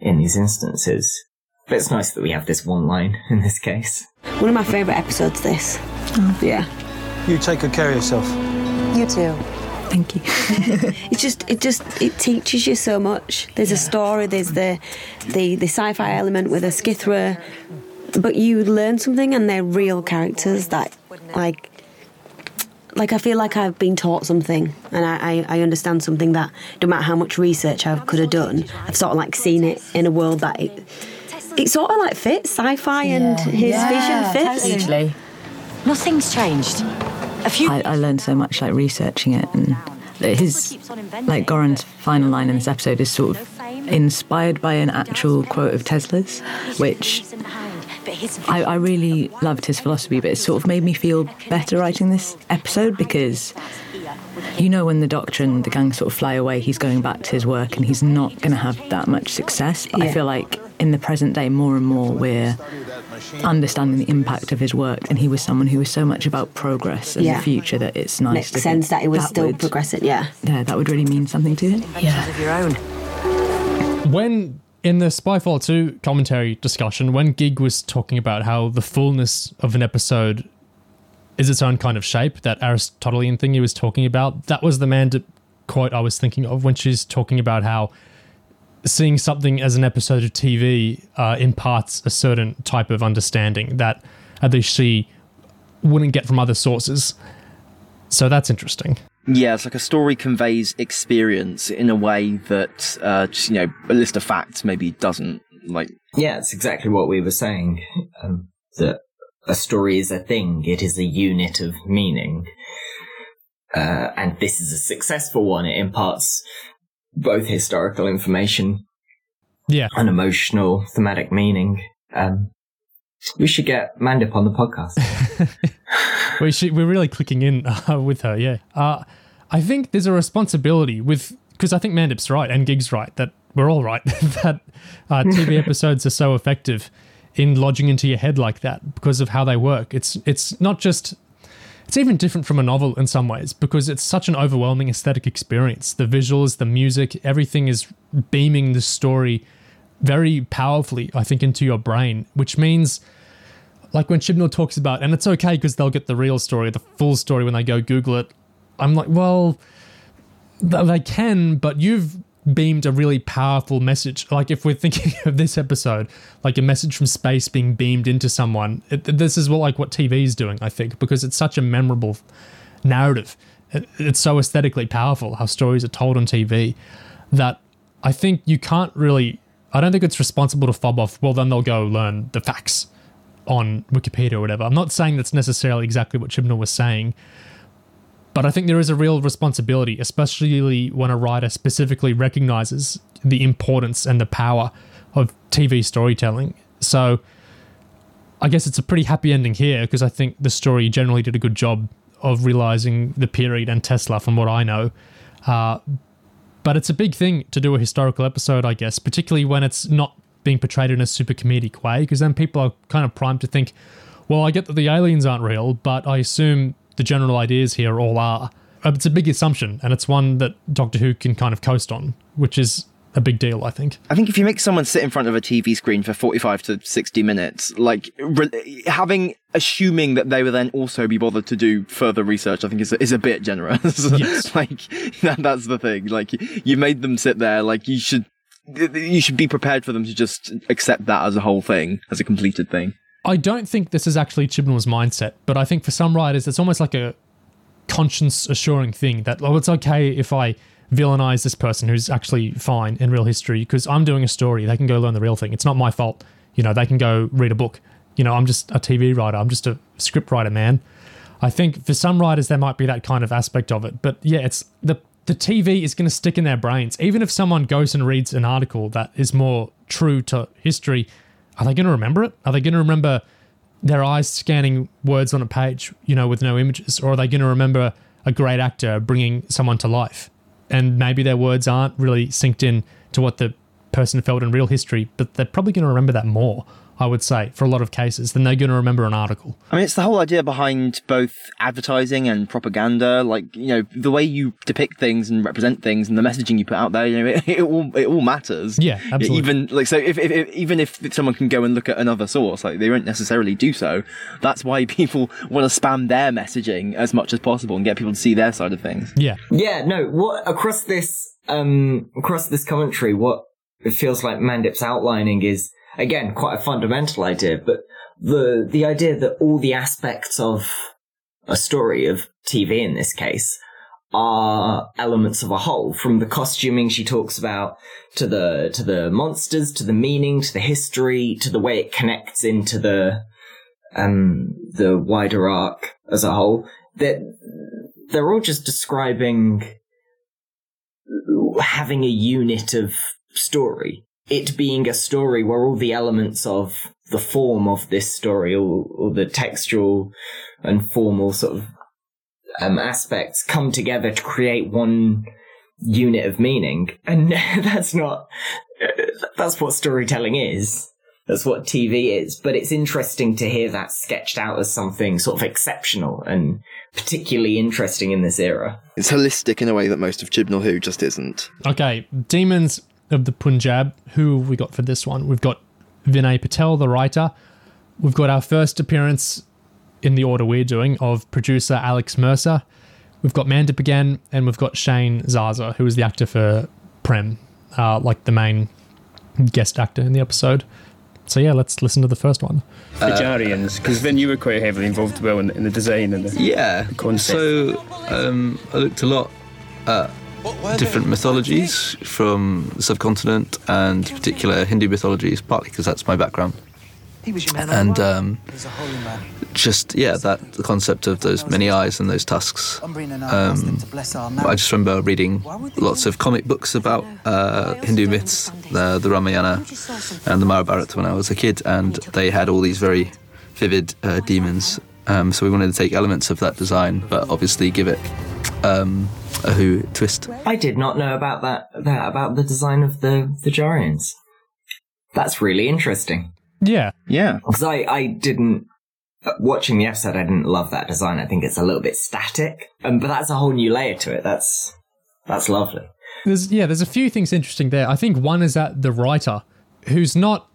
in these instances. But it's nice that we have this one line <laughs> in this case. One of my favourite episodes, this. Oh. Yeah. You take good care of yourself. You too. Thank you. <laughs> it's just, it just, it teaches you so much. There's yeah. a story. There's the, the, the sci-fi element with a Skithra, but you learn something, and they're real characters that, like, like I feel like I've been taught something and I, I, I, understand something that no matter how much research I could have done, I've sort of like seen it in a world that it it sort of like fits sci-fi yeah. and his yeah, vision fits. Totally. Nothing's changed. A few. I, I learned so much like researching it and his like Goran's final line in this episode is sort of inspired by an actual quote of Tesla's, which I, I really loved his philosophy, but it sort of made me feel better writing this episode because you know when the doctor and the gang sort of fly away he's going back to his work and he's not going to have that much success. But yeah. i feel like in the present day more and more we're understanding the impact of his work and he was someone who was so much about progress and yeah. the future that it's nice makes sense that it was that still would, progressing yeah. Yeah that would really mean something to him. Yeah. Of your own. When in the Spyfall 2 commentary discussion, when Gig was talking about how the fullness of an episode is its own kind of shape, that Aristotelian thing he was talking about, that was the Mandip quote I was thinking of when she's talking about how seeing something as an episode of TV uh, imparts a certain type of understanding that at least she wouldn't get from other sources. So that's interesting. Yeah, it's like a story conveys experience in a way that, uh, just, you know, a list of facts maybe doesn't. Like, yeah, it's exactly what we were saying. Um, that a story is a thing; it is a unit of meaning, uh, and this is a successful one. It imparts both historical information, yeah, and emotional thematic meaning. Um, we should get Mandip on the podcast. <laughs> we should, we're really clicking in <laughs> uh, with her, yeah. Uh, I think there's a responsibility with, because I think Mandip's right and Gig's right, that we're all right <laughs> that uh, TV episodes are so effective in lodging into your head like that because of how they work. It's it's not just it's even different from a novel in some ways because it's such an overwhelming aesthetic experience. The visuals, the music, everything is beaming the story very powerfully, I think, into your brain, which means like when Chibnall talks about, and it's okay because they'll get the real story, the full story when they go Google it. I'm like, well, they can, but you've beamed a really powerful message. Like if we're thinking <laughs> of this episode, like a message from space being beamed into someone, it, this is what like what TV is doing, I think, because it's such a memorable narrative. It, it's so aesthetically powerful how stories are told on TV that I think you can't really. I don't think it's responsible to fob off. Well, then they'll go learn the facts on Wikipedia or whatever. I'm not saying that's necessarily exactly what Chibnall was saying, but I think there is a real responsibility, especially when a writer specifically recognizes the importance and the power of TV storytelling. So I guess it's a pretty happy ending here because I think the story generally did a good job of realizing the period and Tesla from what I know. Uh, but it's a big thing to do a historical episode, I guess, particularly when it's not being portrayed in a super comedic way, because then people are kind of primed to think, well, I get that the aliens aren't real, but I assume the general ideas here all are. It's a big assumption, and it's one that Doctor Who can kind of coast on, which is a big deal, I think. I think if you make someone sit in front of a TV screen for 45 to 60 minutes, like re- having, assuming that they will then also be bothered to do further research, I think is, is a bit generous. <laughs> Yes. like, that, that's the thing. Like, you made them sit there, like, you should, you should be prepared for them to just accept that as a whole thing, as a completed thing. I don't think this is actually Chibnall's mindset, but I think for some writers, it's almost like a conscience assuring thing that, oh, it's okay if I villainize this person who's actually fine in real history because I'm doing a story. They can go learn the real thing. It's not my fault. You know, they can go read a book. You know, I'm just a TV writer. I'm just a script writer, man. I think for some writers there might be that kind of aspect of it, but yeah, it's the the TV is going to stick in their brains. Even if someone goes and reads an article that is more true to history, are they going to remember it? Are they going to remember their eyes scanning words on a page, you know, with no images, or are they going to remember a great actor bringing someone to life? And maybe their words aren't really synced in to what the person felt in real history, but they're probably going to remember that more. I would say, for a lot of cases, than they're going to remember an article. I mean, it's the whole idea behind both advertising and propaganda. Like, you know, the way you depict things and represent things and the messaging you put out there, you know, <laughs> it, it all it all matters. Yeah, absolutely. Even like so, if, if, if even if someone can go and look at another source, like they won't necessarily do so. That's why <laughs> people want to spam their messaging as much as possible and get people to see their side of things. Yeah, yeah. No, what across this um across this commentary, what it feels like Mandip's outlining is again, quite a fundamental idea, but the, the idea that all the aspects of a story of TV in this case are elements of a whole from the costuming she talks about to the to the monsters to the meaning to the history to the way it connects into the um the wider arc as a whole that they're, they're all just describing having a unit of story it being a story where all the elements of the form of this story or, or the textual and formal sort of um, aspects come together to create one unit of meaning. And <laughs> that's not, that's what storytelling is. That's what TV is. But it's interesting to hear that sketched out as something sort of exceptional and particularly interesting in this era. It's holistic in a way that most of Chibnall Who just isn't. Okay, Demons of the Punjab. Who have we got for this one? We've got Vinay Patel, the writer. We've got our first appearance in the order we're doing of producer Alex Mercer. We've got Mandip again, and we've got Shane Zaza, who is the actor for Prem, uh, like the main guest actor in the episode. So yeah, let's listen to the first one. The Jarians, because then you were quite heavily involved well in, in the design and the yeah. concept. So um, I looked a lot at different mythologies from the subcontinent and particular Hindu mythologies, partly because that's my background. And um, just yeah, that the concept of those many eyes and those tusks. Um, I just remember reading lots of comic books about uh, Hindu myths, the, the Ramayana and the Mahabharata when I was a kid, and they had all these very vivid uh, demons. Um, so we wanted to take elements of that design, but obviously give it um, a Who twist. I did not know about that, that about the design of the the Jarians. That's really interesting. Yeah. Yeah. Because I, I didn't, watching the episode, I didn't love that design. I think it's a little bit static. Um, but that's a whole new layer to it. That's, that's lovely. There's yeah, there's a few things interesting there. I think one is that the writer, who's not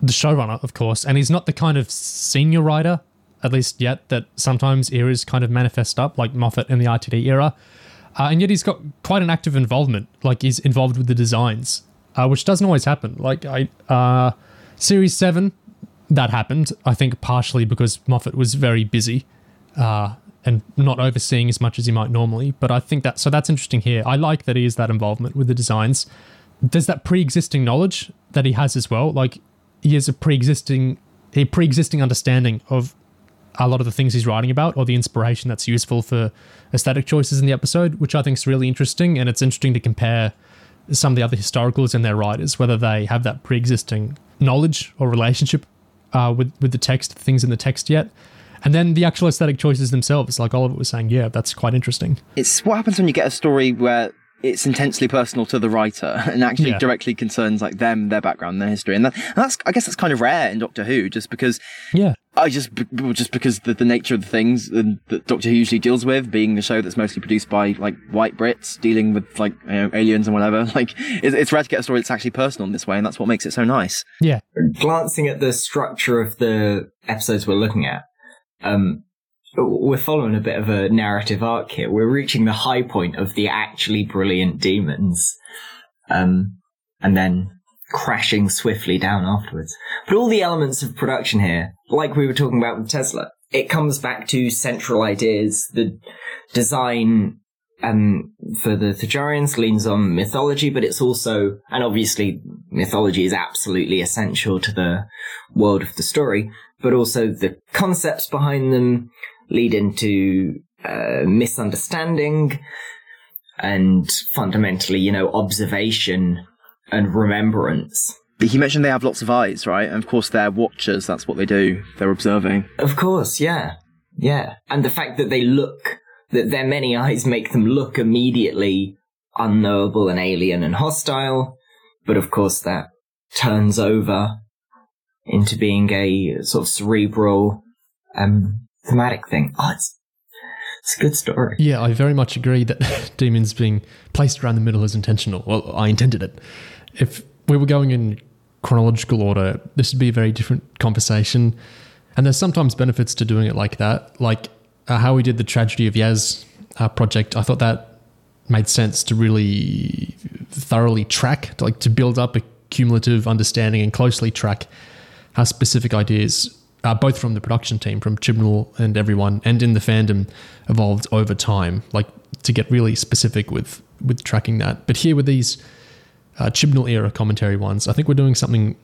the showrunner, of course, and he's not the kind of senior writer, at least yet, that sometimes eras kind of manifest up, like Moffat in the RTD era. Uh, and yet he's got quite an active involvement, like he's involved with the designs, uh, which doesn't always happen. Like I, uh, series seven, that happened. I think partially because Moffat was very busy, uh, and not overseeing as much as he might normally. But I think that so that's interesting here. I like that he is that involvement with the designs. There's that pre-existing knowledge that he has as well. Like he has a pre-existing a pre-existing understanding of a lot of the things he's writing about or the inspiration that's useful for aesthetic choices in the episode, which I think is really interesting. And it's interesting to compare some of the other historicals and their writers, whether they have that pre-existing knowledge or relationship uh, with with the text, things in the text yet. And then the actual aesthetic choices themselves, like Oliver was saying, yeah, that's quite interesting. It's what happens when you get a story where it's intensely personal to the writer <laughs> and actually Yeah. directly concerns like them, their background, their history, and, that, and that's I guess that's kind of rare in Doctor Who, just because Yeah. I just b- b- just because the, the nature of the things that that Doctor Who usually deals with, being the show that's mostly produced by like white Brits dealing with like you know, aliens and whatever, <laughs> like it's, it's rare to get a story that's actually personal in this way, and that's what makes it so nice. Yeah. Glancing at the structure of the episodes we're looking at, um, we're following a bit of a narrative arc here. We're reaching the high point of the actually brilliant demons, um, and then crashing swiftly down afterwards. But all the elements of production here, like we were talking about with Tesla, it comes back to central ideas. The design um, for the Thijarians leans on mythology, but it's also, and obviously mythology is absolutely essential to the world of the story, but also the concepts behind them lead into uh, misunderstanding and fundamentally, you know, observation and remembrance. But he mentioned they have lots of eyes, right? And of course, they're watchers. That's what they do. They're observing. Of course, yeah. Yeah. And the fact that they look, that their many eyes make them look immediately unknowable and alien and hostile. But of course, that turns over into being a sort of cerebral, um, thematic thing. Oh, it's, it's a good story. Yeah, I very much agree that <laughs> demons being placed around the middle is intentional. Well, I intended it. If we were going in chronological order, this would be a very different conversation. And there's sometimes benefits to doing it like that. Like uh, how we did the Tragedy of Yaz uh, project, I thought that made sense to really thoroughly track, to, like to build up a cumulative understanding and closely track how specific ideas, uh, both from the production team, from Chibnall and everyone, and in the fandom, evolved over time. Like to get really specific with with tracking that. But here with these uh, Chibnall era commentary ones, I think we're doing something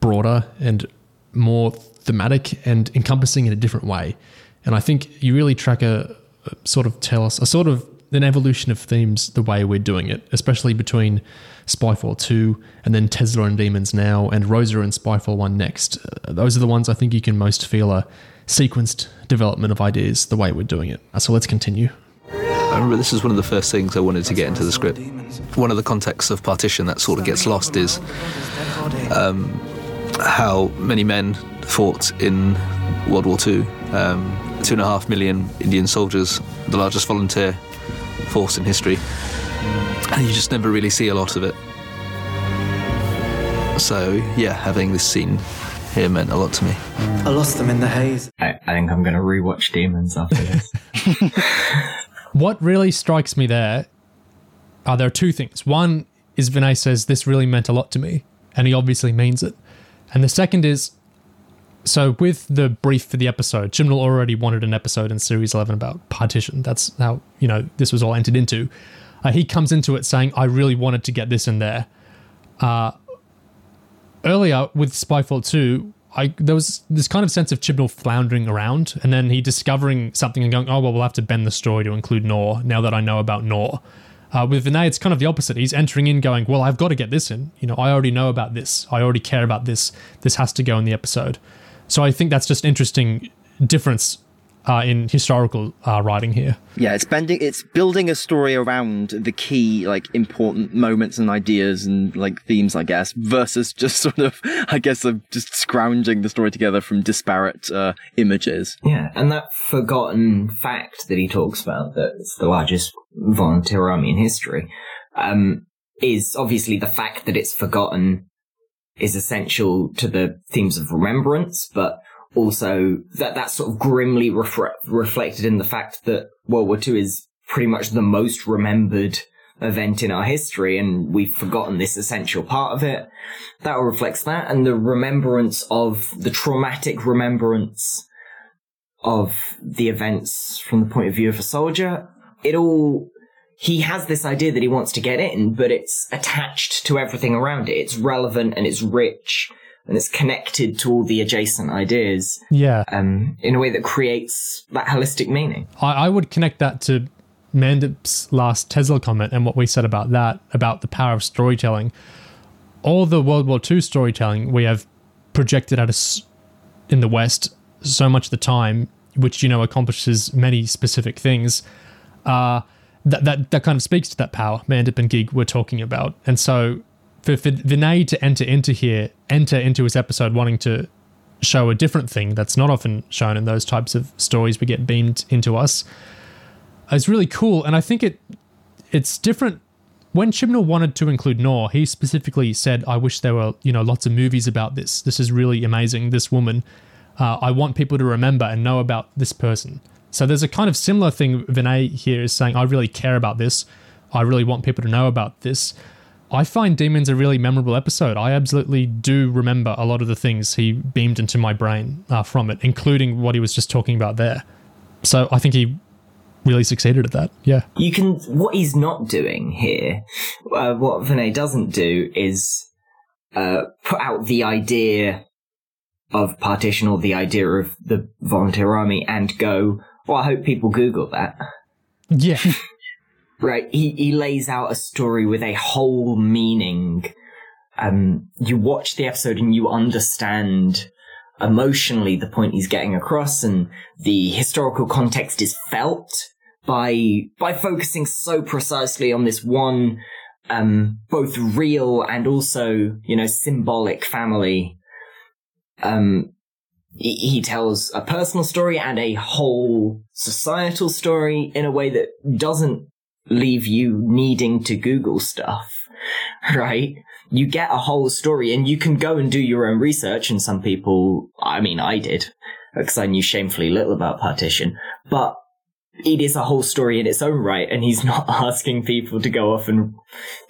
broader and more thematic and encompassing in a different way. And I think you really track a, a sort of tell us a sort of an evolution of themes the way we're doing it, especially between Spyfall 2 and then Tesla and Demons now and Rosa and Spyfall 1 next. Uh, those are the ones I think you can most feel a sequenced development of ideas the way we're doing it. Uh, So let's continue. I remember this is one of the first things I wanted to get into the script. One of the contexts of partition that sort of gets lost is um, how many men fought in World War II. Um, two and a half million Indian soldiers, the largest volunteer force in history. And you just never really see a lot of it. So, yeah, having this scene here meant a lot to me. I lost them in the haze. I, I think I'm going to rewatch Demons after this. <laughs> <laughs> What really strikes me there are there are two things. One is Vinay says this really meant a lot to me, and he obviously means it. And the second is so with the brief for the episode, Chibnall already wanted an episode in series eleven about partition. That's how you know this was all entered into. Uh, he comes into it saying, "I really wanted to get this in there." Uh, earlier with Spyfall 2, I there was this kind of sense of Chibnall floundering around, and then he discovering something and going, "Oh well, we'll have to bend the story to include Noor." Now that I know about Noor, uh, with Vinay, it's kind of the opposite. He's entering in, going, "Well, I've got to get this in. You know, I already know about this. I already care about this. This has to go in the episode." So I think that's just interesting difference uh, in historical uh, writing here. Yeah, it's bending, it's building a story around the key, like, important moments and ideas and, like, themes, I guess, versus <laughs> just sort of, I guess, of just scrounging the story together from disparate uh, images. Yeah, and that forgotten fact that he talks about, that it's the largest volunteer army in history, um, is obviously the fact that it's forgotten is essential to the themes of remembrance, but also that that's sort of grimly refre- reflected in the fact that World War II is pretty much the most remembered event in our history and we've forgotten this essential part of it. That reflects that and the remembrance of the traumatic remembrance of the events from the point of view of a soldier. It all, he has this idea that he wants to get in, but it's attached to everything around it. It's relevant and it's rich and it's connected to all the adjacent ideas. Yeah. Um, in a way that creates that holistic meaning. I, I would connect that to Mandip's last Tesla comment and what we said about that, about the power of storytelling. All the World War II storytelling we have projected at us in the West so much of the time, which, you know, accomplishes many specific things, uh, that, that, that kind of speaks to that power Mandip and Gig were talking about. And so for, for Vinay to enter into here, enter into his episode wanting to show a different thing that's not often shown in those types of stories we get beamed into us, is really cool. And I think it it's different. When Chibnall wanted to include Noor, he specifically said, "I wish there were you know lots of movies about this. This is really amazing. This woman. Uh, I want people to remember and know about this person." So there's a kind of similar thing Vinay here is saying, "I really care about this. I really want people to know about this." I find Demons a really memorable episode. I absolutely do remember a lot of the things he beamed into my brain uh, from it, including what he was just talking about there. So I think he really succeeded at that. Yeah. You can, what he's not doing here, uh, what Vinay doesn't do is uh, put out the idea of partition or the idea of the volunteer army and go, well, I hope people Google that. Yeah. <laughs> right? He he lays out a story with a whole meaning. Um, you watch the episode and you understand emotionally the point he's getting across, and the historical context is felt by by focusing so precisely on this one, um, both real and also you know symbolic family. Um, he, he tells a personal story and a whole societal story in a way that doesn't leave you needing to Google stuff, <laughs> right? You get a whole story and you can go and do your own research. And some people, I mean, I did because I knew shamefully little about partition, but it is a whole story in its own right. And he's <laughs> not asking people to go off and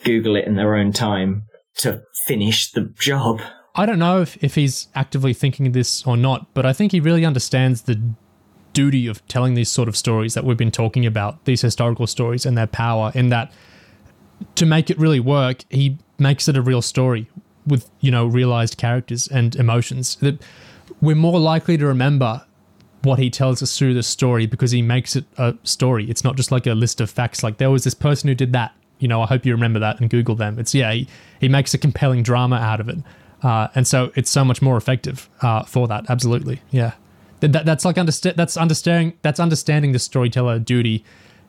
Google it in their own time to finish the job. I don't know if, if he's actively thinking this or not, but I think he really understands the duty of telling these sort of stories that we've been talking about, these historical stories and their power, in that to make it really work, he makes it a real story with, you know, realized characters and emotions. That we're more likely to remember what he tells us through the story because he makes it a story. It's not just like a list of facts, like there was this person who did that. You know, I hope you remember that and Google them. It's, yeah, he, he makes a compelling drama out of it. Uh, and so it's so much more effective uh, for that. Absolutely. Yeah. That, that's like understand that's understanding that's understanding the storyteller duty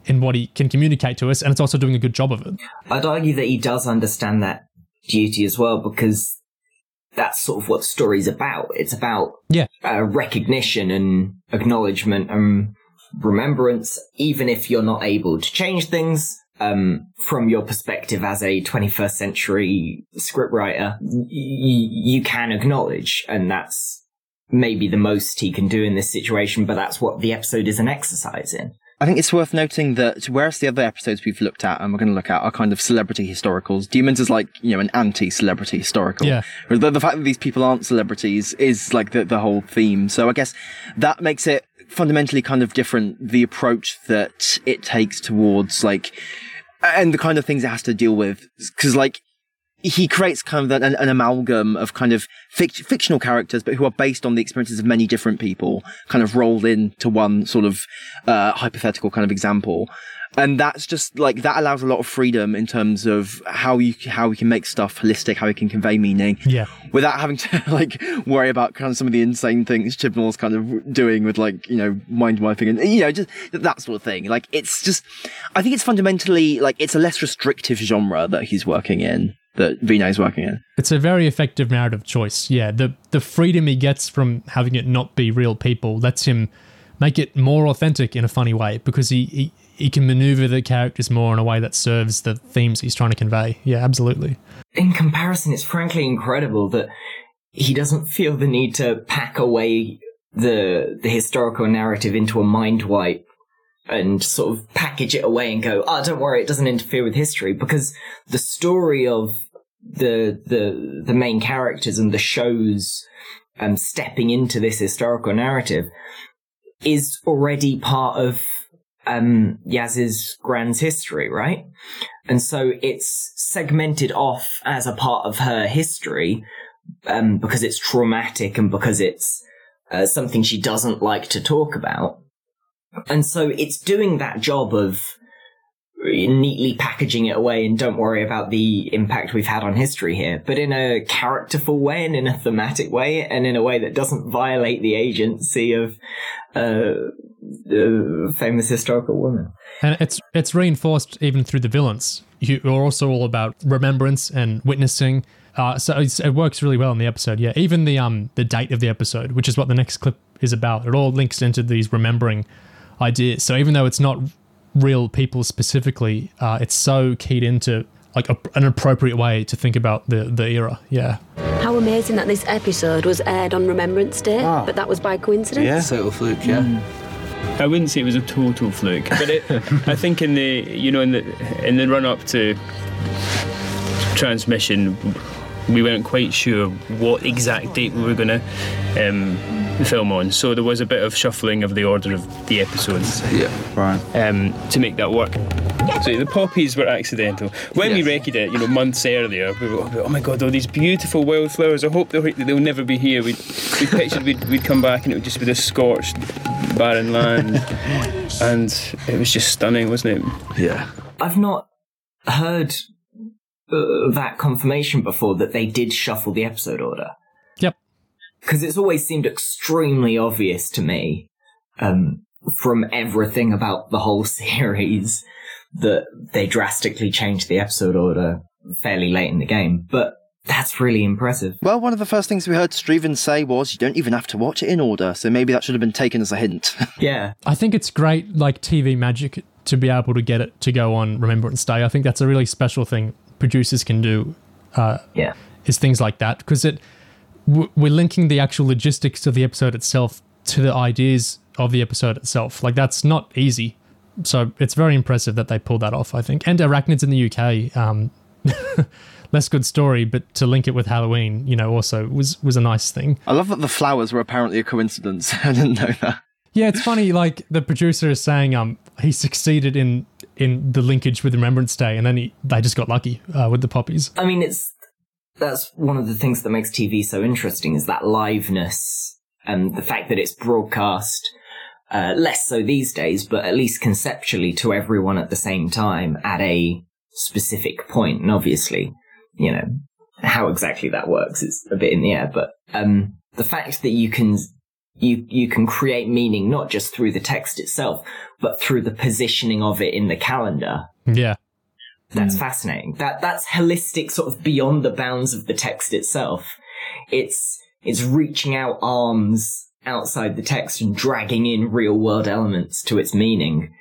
in what he can communicate to us, and it's also doing a good job of it. I'd argue that he does understand that duty as well because that's sort of what the story's about. It's about yeah uh, recognition and acknowledgement and remembrance, even if you're not able to change things. Um, from your perspective as a 21st century scriptwriter, y- you can acknowledge, and that's maybe the most he can do in this situation, but that's what the episode is an exercise in. I think it's worth noting that whereas the other episodes we've looked at and we're going to look at are kind of celebrity historicals, Demons is like, you know, an anti-celebrity historical. Yeah. The, the fact that these people aren't celebrities is like the, the whole theme. So I guess that makes it fundamentally kind of different, the approach that it takes towards like, and the kind of things it has to deal with. Cause like, he creates kind of an, an amalgam of kind of fict- fictional characters, but who are based on the experiences of many different people, kind of rolled into one sort of uh, hypothetical kind of example. And that's just like that allows a lot of freedom in terms of how you how we can make stuff holistic, how we can convey meaning, yeah, without having to <laughs> like worry about kind of some of the insane things Chibnall's kind of doing with like you know mind wiping and you know just that sort of thing. Like it's just, I think it's fundamentally like it's a less restrictive genre that he's working in that is working in. It's a very effective narrative choice. Yeah, the the freedom he gets from having it not be real people lets him make it more authentic in a funny way because he, he he can maneuver the characters more in a way that serves the themes he's trying to convey. Yeah, absolutely. In comparison, it's frankly incredible that he doesn't feel the need to pack away the the historical narrative into a mind wipe and sort of package it away and go, oh, don't worry, it doesn't interfere with history because the story of the the the main characters and the shows um stepping into this historical narrative is already part of um, Yaz's Grand's history, right? And so it's segmented off as a part of her history um, because it's traumatic and because it's uh, something she doesn't like to talk about. And so it's doing that job of neatly packaging it away and don't worry about the impact we've had on history here, but in a characterful way and in a thematic way and in a way that doesn't violate the agency of uh, a famous historical woman. And it's it's reinforced even through the villains, who are also all about remembrance and witnessing. Uh, so it works really well in the episode. Yeah, even the um the date of the episode, which is what the next clip is about, it all links into these remembering ideas. So even though it's not real people specifically, uh, it's so keyed into like a, an appropriate way to think about the the era. Yeah. How amazing that this episode was aired on Remembrance Day, ah. but that was by coincidence. Yeah, total fluke. Yeah. Mm. I wouldn't say it was a total fluke, but it, <laughs> I think in the you know in the in the run up to transmission, we weren't quite sure what exact date we were going to um, film on. So there was a bit of shuffling of the order of the episodes. Yeah, right. Um, to make that work. So the poppies were accidental. When yes. we recorded it, you know, months earlier, we were, oh my god, all these beautiful wildflowers. I hope they'll, they'll never be here. We we pictured we'd, we'd come back and it would just be this scorched, barren land, <laughs> and it was just stunning, wasn't it? Yeah. I've not heard uh, that confirmation before that they did shuffle the episode order. Yep. Because it's always seemed extremely obvious to me um, from everything about the whole <laughs> series that they drastically changed the episode order fairly late in the game. But that's really impressive. Well, one of the first things we heard Stephen say was you don't even have to watch it in order, so maybe that should have been taken as a hint. <laughs> yeah. I think it's great, like TV magic, to be able to get it to go on Remembrance Day. I think that's a really special thing producers can do. Uh, yeah, is things like that because it we're linking the actual logistics of the episode itself to the ideas of the episode itself. Like that's not easy. So it's very impressive that they pulled that off. I think, and Arachnids in the UK. Um, <laughs> less good story, but to link it with Halloween, you know, also was was a nice thing. I love that the flowers were apparently a coincidence. <laughs> I didn't know that. Yeah, it's funny. Like the producer is saying, um, he succeeded in in the linkage with Remembrance Day, and then he, they just got lucky uh, with the poppies. I mean, it's that's one of the things that makes TV so interesting is that liveness and the fact that it's broadcast. Uh, less so these days, but at least conceptually to everyone at the same time at a specific point. And obviously, you know, how exactly that works is a bit in the air, but, um, the fact that you can you you can create meaning not just through the text itself, but through the positioning of it in the calendar. Yeah. That's mm. fascinating. That that's holistic sort of beyond the bounds of the text itself. It's it's reaching out arms outside the text and dragging in real world elements to its meaning.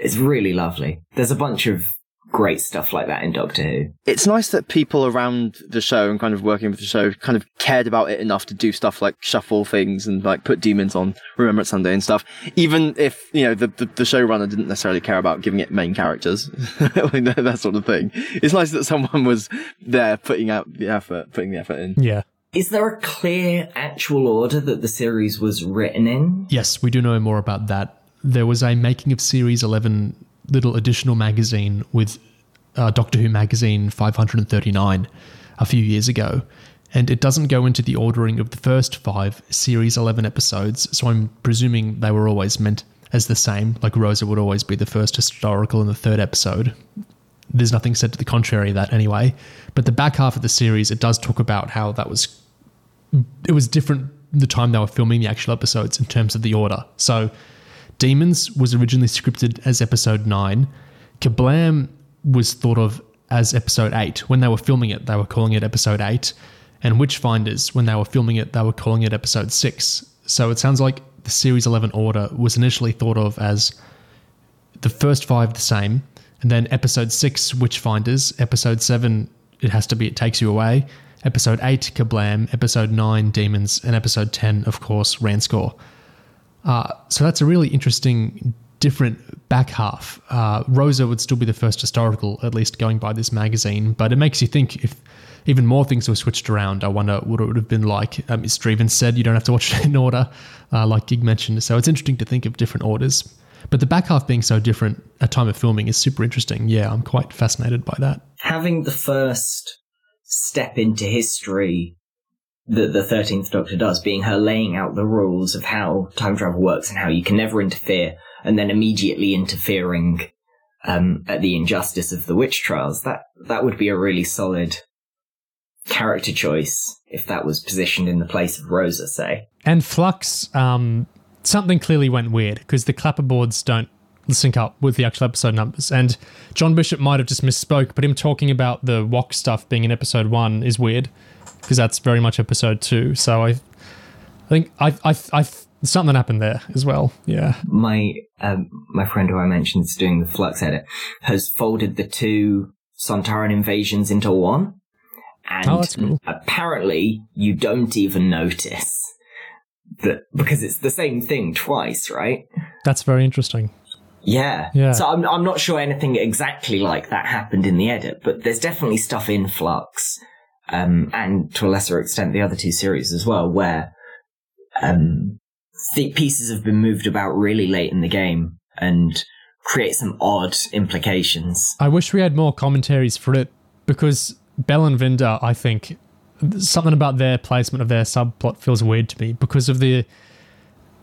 It's really lovely. There's a bunch of great stuff like that in Doctor Who. It's nice that people around the show and kind of working with the show kind of cared about it enough to do stuff like shuffle things and like put demons on Remembrance Sunday and stuff. Even if, you know, the, the, the showrunner didn't necessarily care about giving it main characters, <laughs> that sort of thing. It's nice that someone was there putting out the effort, putting the effort in. Yeah. Is there a clear actual order that the series was written in? Yes, we do know more about that. There was a making of Series 11 little additional magazine with uh, Doctor Who magazine 539, a few years ago. And it doesn't go into the ordering of the first five series 11 episodes, so I'm presuming they were always meant as the same, like Rosa would always be the first historical in the third episode. There's nothing said to the contrary of that anyway. But the back half of the series, it does talk about how that was it was different the time they were filming the actual episodes in terms of the order. So Demons was originally scripted as episode 9. Kerblam was thought of as episode 8. When they were filming it, they were calling it episode 8. And Witchfinders, when they were filming it, they were calling it episode 6. So it sounds like the Series 11 order was initially thought of as the first five the same, and then episode 6, Witchfinders, episode 7, it has to be It Takes You Away, episode 8, Kerblam, episode 9, Demons, and episode 10, of course, Ranskoor. Uh, so that's a really interesting, different back half. Uh, Rosa would still be the first historical, at least going by this magazine, but it makes you think if even more things were switched around, I wonder what it would have been like. Um, Mr. Even said you don't have to watch <laughs> it in order, uh, like Gig mentioned. So it's interesting to think of different orders. But the back half being so different at time of filming is super interesting. Yeah, I'm quite fascinated by that. Having the first step into history that the 13th Doctor does, being her laying out the rules of how time travel works and how you can never interfere, and then immediately interfering um, at the injustice of the witch trials, that, that would be a really solid character choice if that was positioned in the place of Rosa, say. And Flux, um, something clearly went weird because the clapperboards don't sync up with the actual episode numbers. And John Bishop might have just misspoke, but him talking about the Wok stuff being in episode one is weird because that's very much episode two. So I, I think I, I, I, something happened there as well. Yeah. My um, my friend who I mentioned is doing the Flux edit has folded the two Sontaran invasions into one. And Oh, cool. apparently you don't even notice that because it's the same thing twice, right? That's very interesting. Yeah. Yeah. So I'm I'm not sure anything exactly like that happened in the edit, but there's definitely stuff in Flux, um, and to a lesser extent the other two series as well, where um, the pieces have been moved about really late in the game and create some odd implications. I wish we had more commentaries for it because Bel and Vinder, I think, something about their placement of their subplot feels weird to me because of the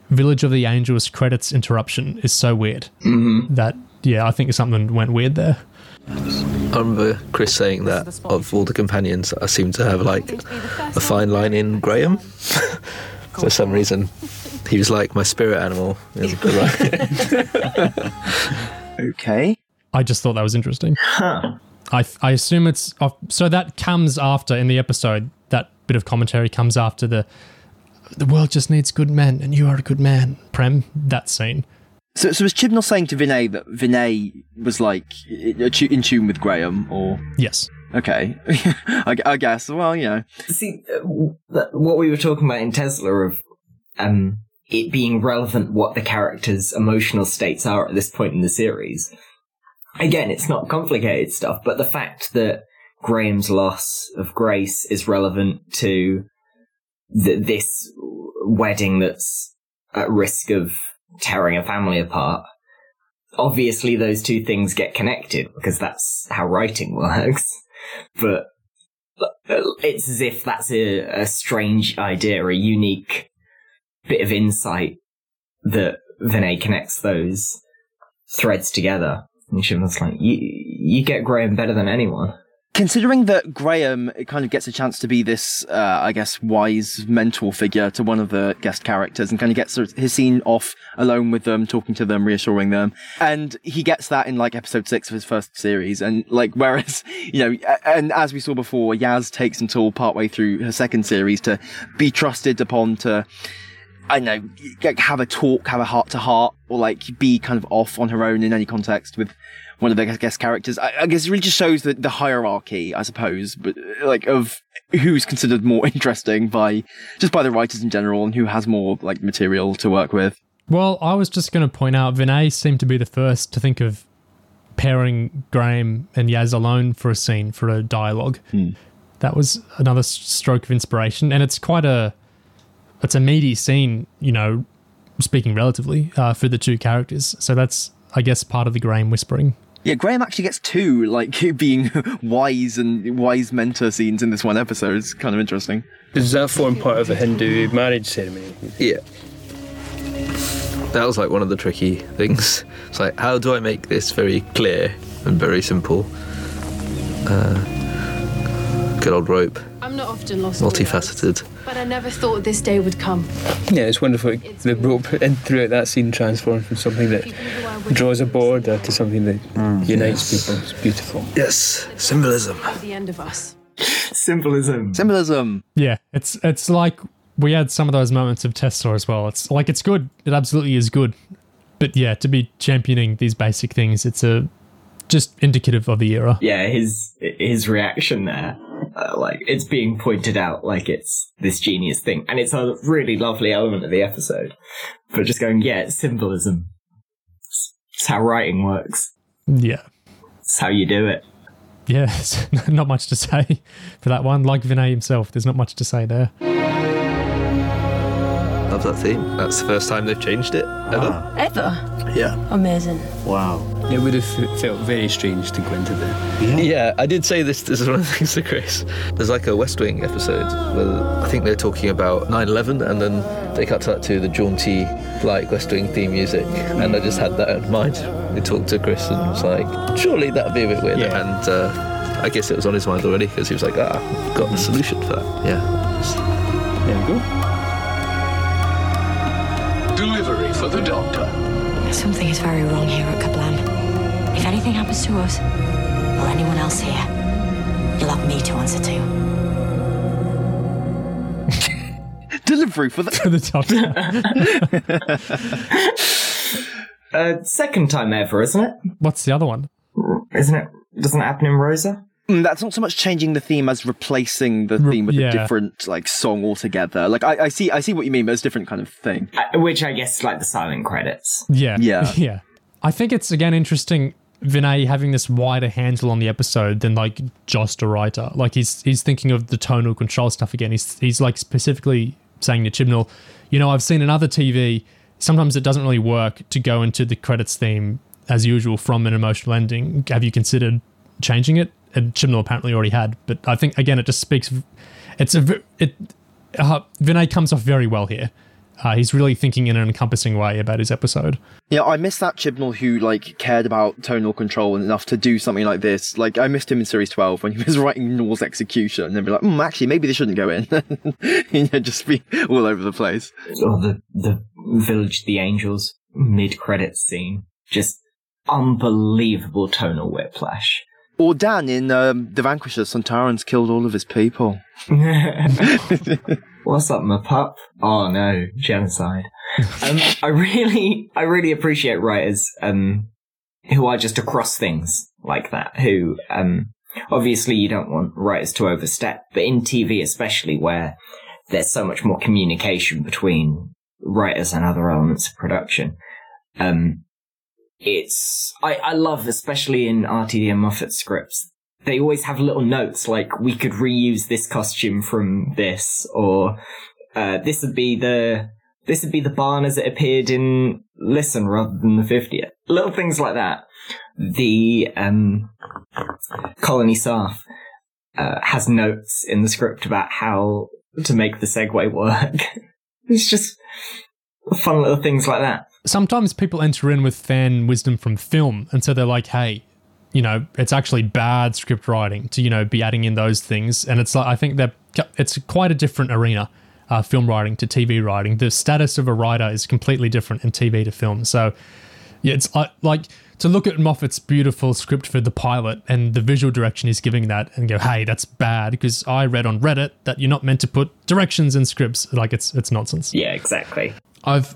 Village of the Angels credits interruption is so weird mm-hmm. that, yeah, I think something went weird there. I remember Chris saying that of all the companions, I seem to have like a fine line in Graham. <laughs> For some reason, he was like my spirit animal. <laughs> okay. I just thought that was interesting. Huh. I, I assume it's off, so that comes after in the episode. That bit of commentary comes after the the world just needs good men, and you are a good man. Prem, that scene. So, so was Chibnall saying to Vinay that Vinay was like in in tune with Graham, or Yes. okay? <laughs> I, I guess. Well, you know. See, uh, w- that- what we were talking about in Tesla of um, it being relevant what the characters' emotional states are at this point in the series. Again, it's not complicated stuff, but the fact that Graham's loss of Grace is relevant to th- this wedding that's at risk of tearing a family apart. Obviously, those two things get connected because that's how writing works. <laughs> But uh, it's as if that's a, a strange idea, a unique bit of insight that Vinay connects those threads together. And was like, you, you get Graham better than anyone. Considering that Graham kind of gets a chance to be this, uh, I guess, wise mentor figure to one of the guest characters and kind of gets his scene off alone with them, talking to them, reassuring them. And he gets that in like episode six of his first series. And like, <laughs> whereas, you know, and as we saw before, Yaz takes until partway through her second series to be trusted upon to, I know, have a talk, have a heart to heart, or like be kind of off on her own in any context with one of the guest characters. I, I guess it really just shows the, the hierarchy, I suppose, but like of who's considered more <laughs> interesting by just by the writers in general and who has more like material to work with. Well, I was just going to point out Vinay seemed to be the first to think of pairing Graham and Yaz alone for a scene for a dialogue. That was another stroke of inspiration, and it's quite a it's a meaty scene, you know, speaking relatively uh, for the two characters. So that's I guess part of the Graham whispering. Yeah, Graham actually gets two, like <laughs> being wise and wise mentor scenes in this one episode. It's kind of interesting. Does that form part of a Hindu marriage ceremony? Yeah. That was like one of the tricky things. It's like, how do I make this very clear and very simple? Uh, good old rope. I'm not often lost. Multifaceted. But I never thought this day would come. Yeah, it's wonderful. the rope and throughout that scene transforms from something that draws a border to something that Mm. unites people. It's beautiful. Yes, symbolism. At the end of us. Symbolism. Symbolism. Yeah, it's it's like we had some of those moments of Tesla as well. It's like it's good. It absolutely is good. But yeah, to be championing these basic things, it's a just indicative of the era. Yeah, his his reaction there, uh, like it's being pointed out like it's this genius thing, and it's a really lovely element of the episode. But just going, yeah, it's symbolism. It's, it's how writing works. Yeah. It's how you do it. Yeah, <laughs> not much to say for that one. Like Vinay himself, there's not much to say there. Love that theme. That's the first time they've changed it ever. Ever? Yeah. Amazing. Wow. It would have f- felt very strange to go into the. Yeah. I did say this. This is one of the things to <laughs> Chris. There's like a West Wing episode where I think they're talking about 9/11, and then they cut to that to the jaunty, like West Wing theme music, and I just had that in mind. We talked to Chris and was like, surely that'd be a bit weird, Yeah. and uh, I guess it was on his mind already because he was like, ah, I've got the solution for that. Yeah. There we go. Delivery for the doctor. Something is very wrong here at Kerblam. If anything happens to us, or anyone else here, you'll have me to answer to. <laughs> Delivery for the, for the doctor. <laughs> uh, second time ever, isn't it? What's the other one? Isn't it? Doesn't it happen in Rosa? Mm, that's not so much changing the theme as replacing the theme with yeah. a different like song altogether. Like I, I see, I see what you mean, but it's a different kind of thing. Uh, which I guess is like the silent credits. Yeah. Yeah. <laughs> Yeah. I think it's again interesting Vinay having this wider handle on the episode than like just a writer. Like he's he's thinking of the tonal control stuff again. He's he's like specifically saying to Chibnall, you know, I've seen another TV. Sometimes it doesn't really work to go into the credits theme as usual from an emotional ending. Have you considered changing it? And Chibnall apparently already had, but I think again it just speaks. It's a it. Uh, Vinay comes off very well here. Uh, he's really thinking in an encompassing way about his episode. Yeah, I missed that Chibnall who like cared about tonal control enough to do something like this. Like I missed him in series twelve when he was <laughs> writing Noor's execution, and then be like, mm, actually, maybe this shouldn't go in. <laughs> you know, just be all over the place. Or the the Village the Angels mid credits scene, just unbelievable tonal whiplash. Or Dan in um, The Vanquisher, Sontarans killed all of his people. <laughs> What's up, my pup? Oh no, genocide. um, I really, I really appreciate writers um, who are just across things like that. Who, um, obviously, you don't want writers to overstep, but in TV, especially where there's so much more communication between writers and other elements of production. Um, it's I, I love, especially in RTD and Moffat scripts, they always have little notes like we could reuse this costume from this, or uh, this would be the this would be the barn as it appeared in Listen rather than the 50th. Little things like that. The um, Colony Sarff uh, has notes in the script about how to make the segue work. <laughs> it's just fun little things like that. Sometimes people enter in with fan wisdom from film, and so they're like, "Hey, you know, it's actually bad script writing to you know be adding in those things." And it's like I think that it's quite a different arena, uh, film writing to TV writing. The status of a writer is completely different in TV to film. So yeah, it's like like to look at Moffat's beautiful script for the pilot and the visual direction he's giving that and go, hey, that's bad because I read on Reddit that you're not meant to put directions in scripts. Like it's it's nonsense. Yeah, exactly. I've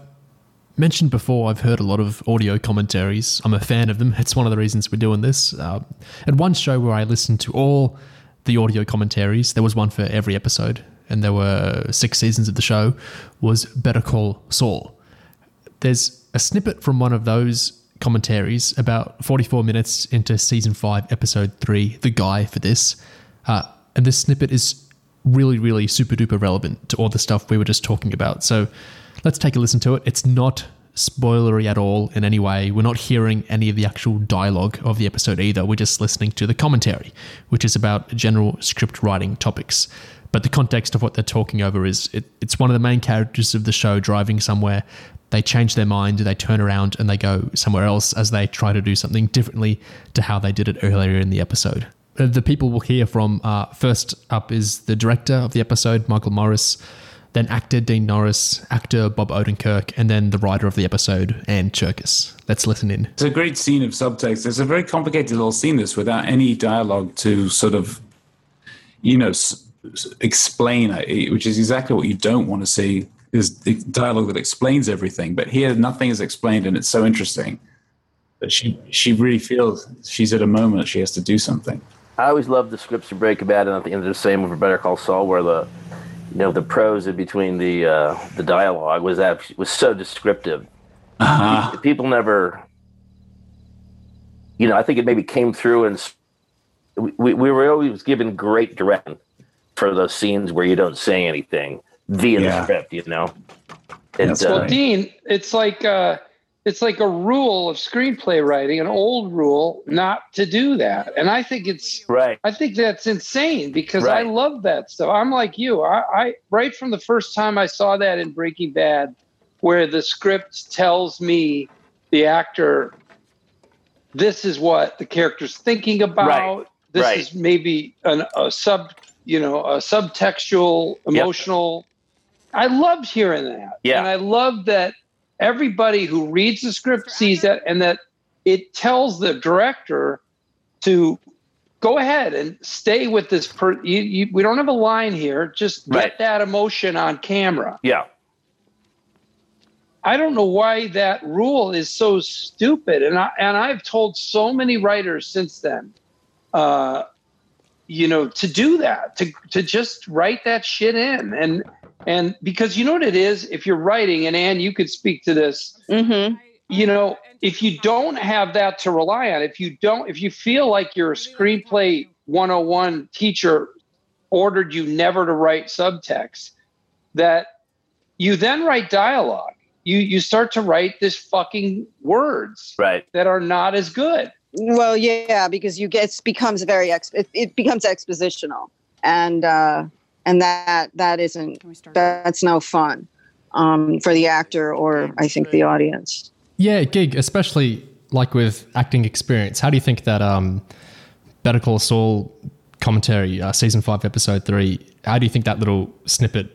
mentioned before, I've heard a lot of audio commentaries. I'm a fan of them. It's one of the reasons we're doing this. Uh, at one show where I listened to all the audio commentaries, there was one for every episode, and there were six seasons of the show, was Better Call Saul. There's a snippet from one of those commentaries about 44 minutes into season 5 episode 3 the guy for this uh, and this snippet is really really super duper relevant to all the stuff we were just talking about so let's take a listen to it it's not spoilery at all in any way. We're not hearing any of the actual dialogue of the episode either. We're just listening to the commentary, which is about general script writing topics. But the context of what they're talking over is it, it's one of the main characters of the show driving somewhere. They change their mind, they turn around, and they go somewhere else as they try to do something differently to how they did it earlier in the episode. The people we'll hear from uh, first up is the director of the episode, Michael Morris, then actor Dean Norris, actor Bob Odenkirk, and then the writer of the episode, Ann Cherkis. Let's listen in. It's a great scene of subtext. It's a very complicated little scene, this, without any dialogue to sort of, you know, s- s- explain it, which is exactly what you don't want to see, is the dialogue that explains everything. But here, nothing is explained, and it's so interesting that she, she really feels she's at a moment she has to do something. I always love the scripts of Breaking Bad, and I think the same with Better Call Saul, where the you know the prose in between the uh, the dialogue was actually, was so descriptive. Uh-huh. People, people never, you know, I think it maybe came through, and we we were always given great direction for those scenes where you don't say anything via the script, you know. And, well, uh, Dean, it's like uh, it's like a rule of screenplay writing, an old rule not to do that, and I think it's right. I think that's insane because I love that stuff. I'm like you. I, I right from the first time I saw that in Breaking Bad, where the script tells me the actor, this is what the character's thinking about. Right. This Right. is maybe an, a sub, you know, a subtextual, emotional. I loved hearing that. Yeah. And I love that everybody who reads the script sees that and that it tells the director to go ahead and stay with this per you, you, we don't have a line here. Just get Right. that emotion on camera. Yeah. i don't know why that rule is so stupid. And i and i've told so many writers since then uh you know to do that to to just write that shit in. And and because you know what it is? If you're writing and Ann you could speak to this you know if you don't have that to rely on if you don't if you feel like your screenplay 101 teacher ordered you never to write subtext that you then write dialogue. You you start to write this fucking words right. that are not as good. Well, yeah, because you get it becomes very ex, it, it becomes expositional, and uh, and that that isn't that's no fun um, for the actor or I think the audience. Yeah, gig, especially like with acting experience. How do you think that um, Better Call Saul commentary, uh, season five, episode three? How do you think that little snippet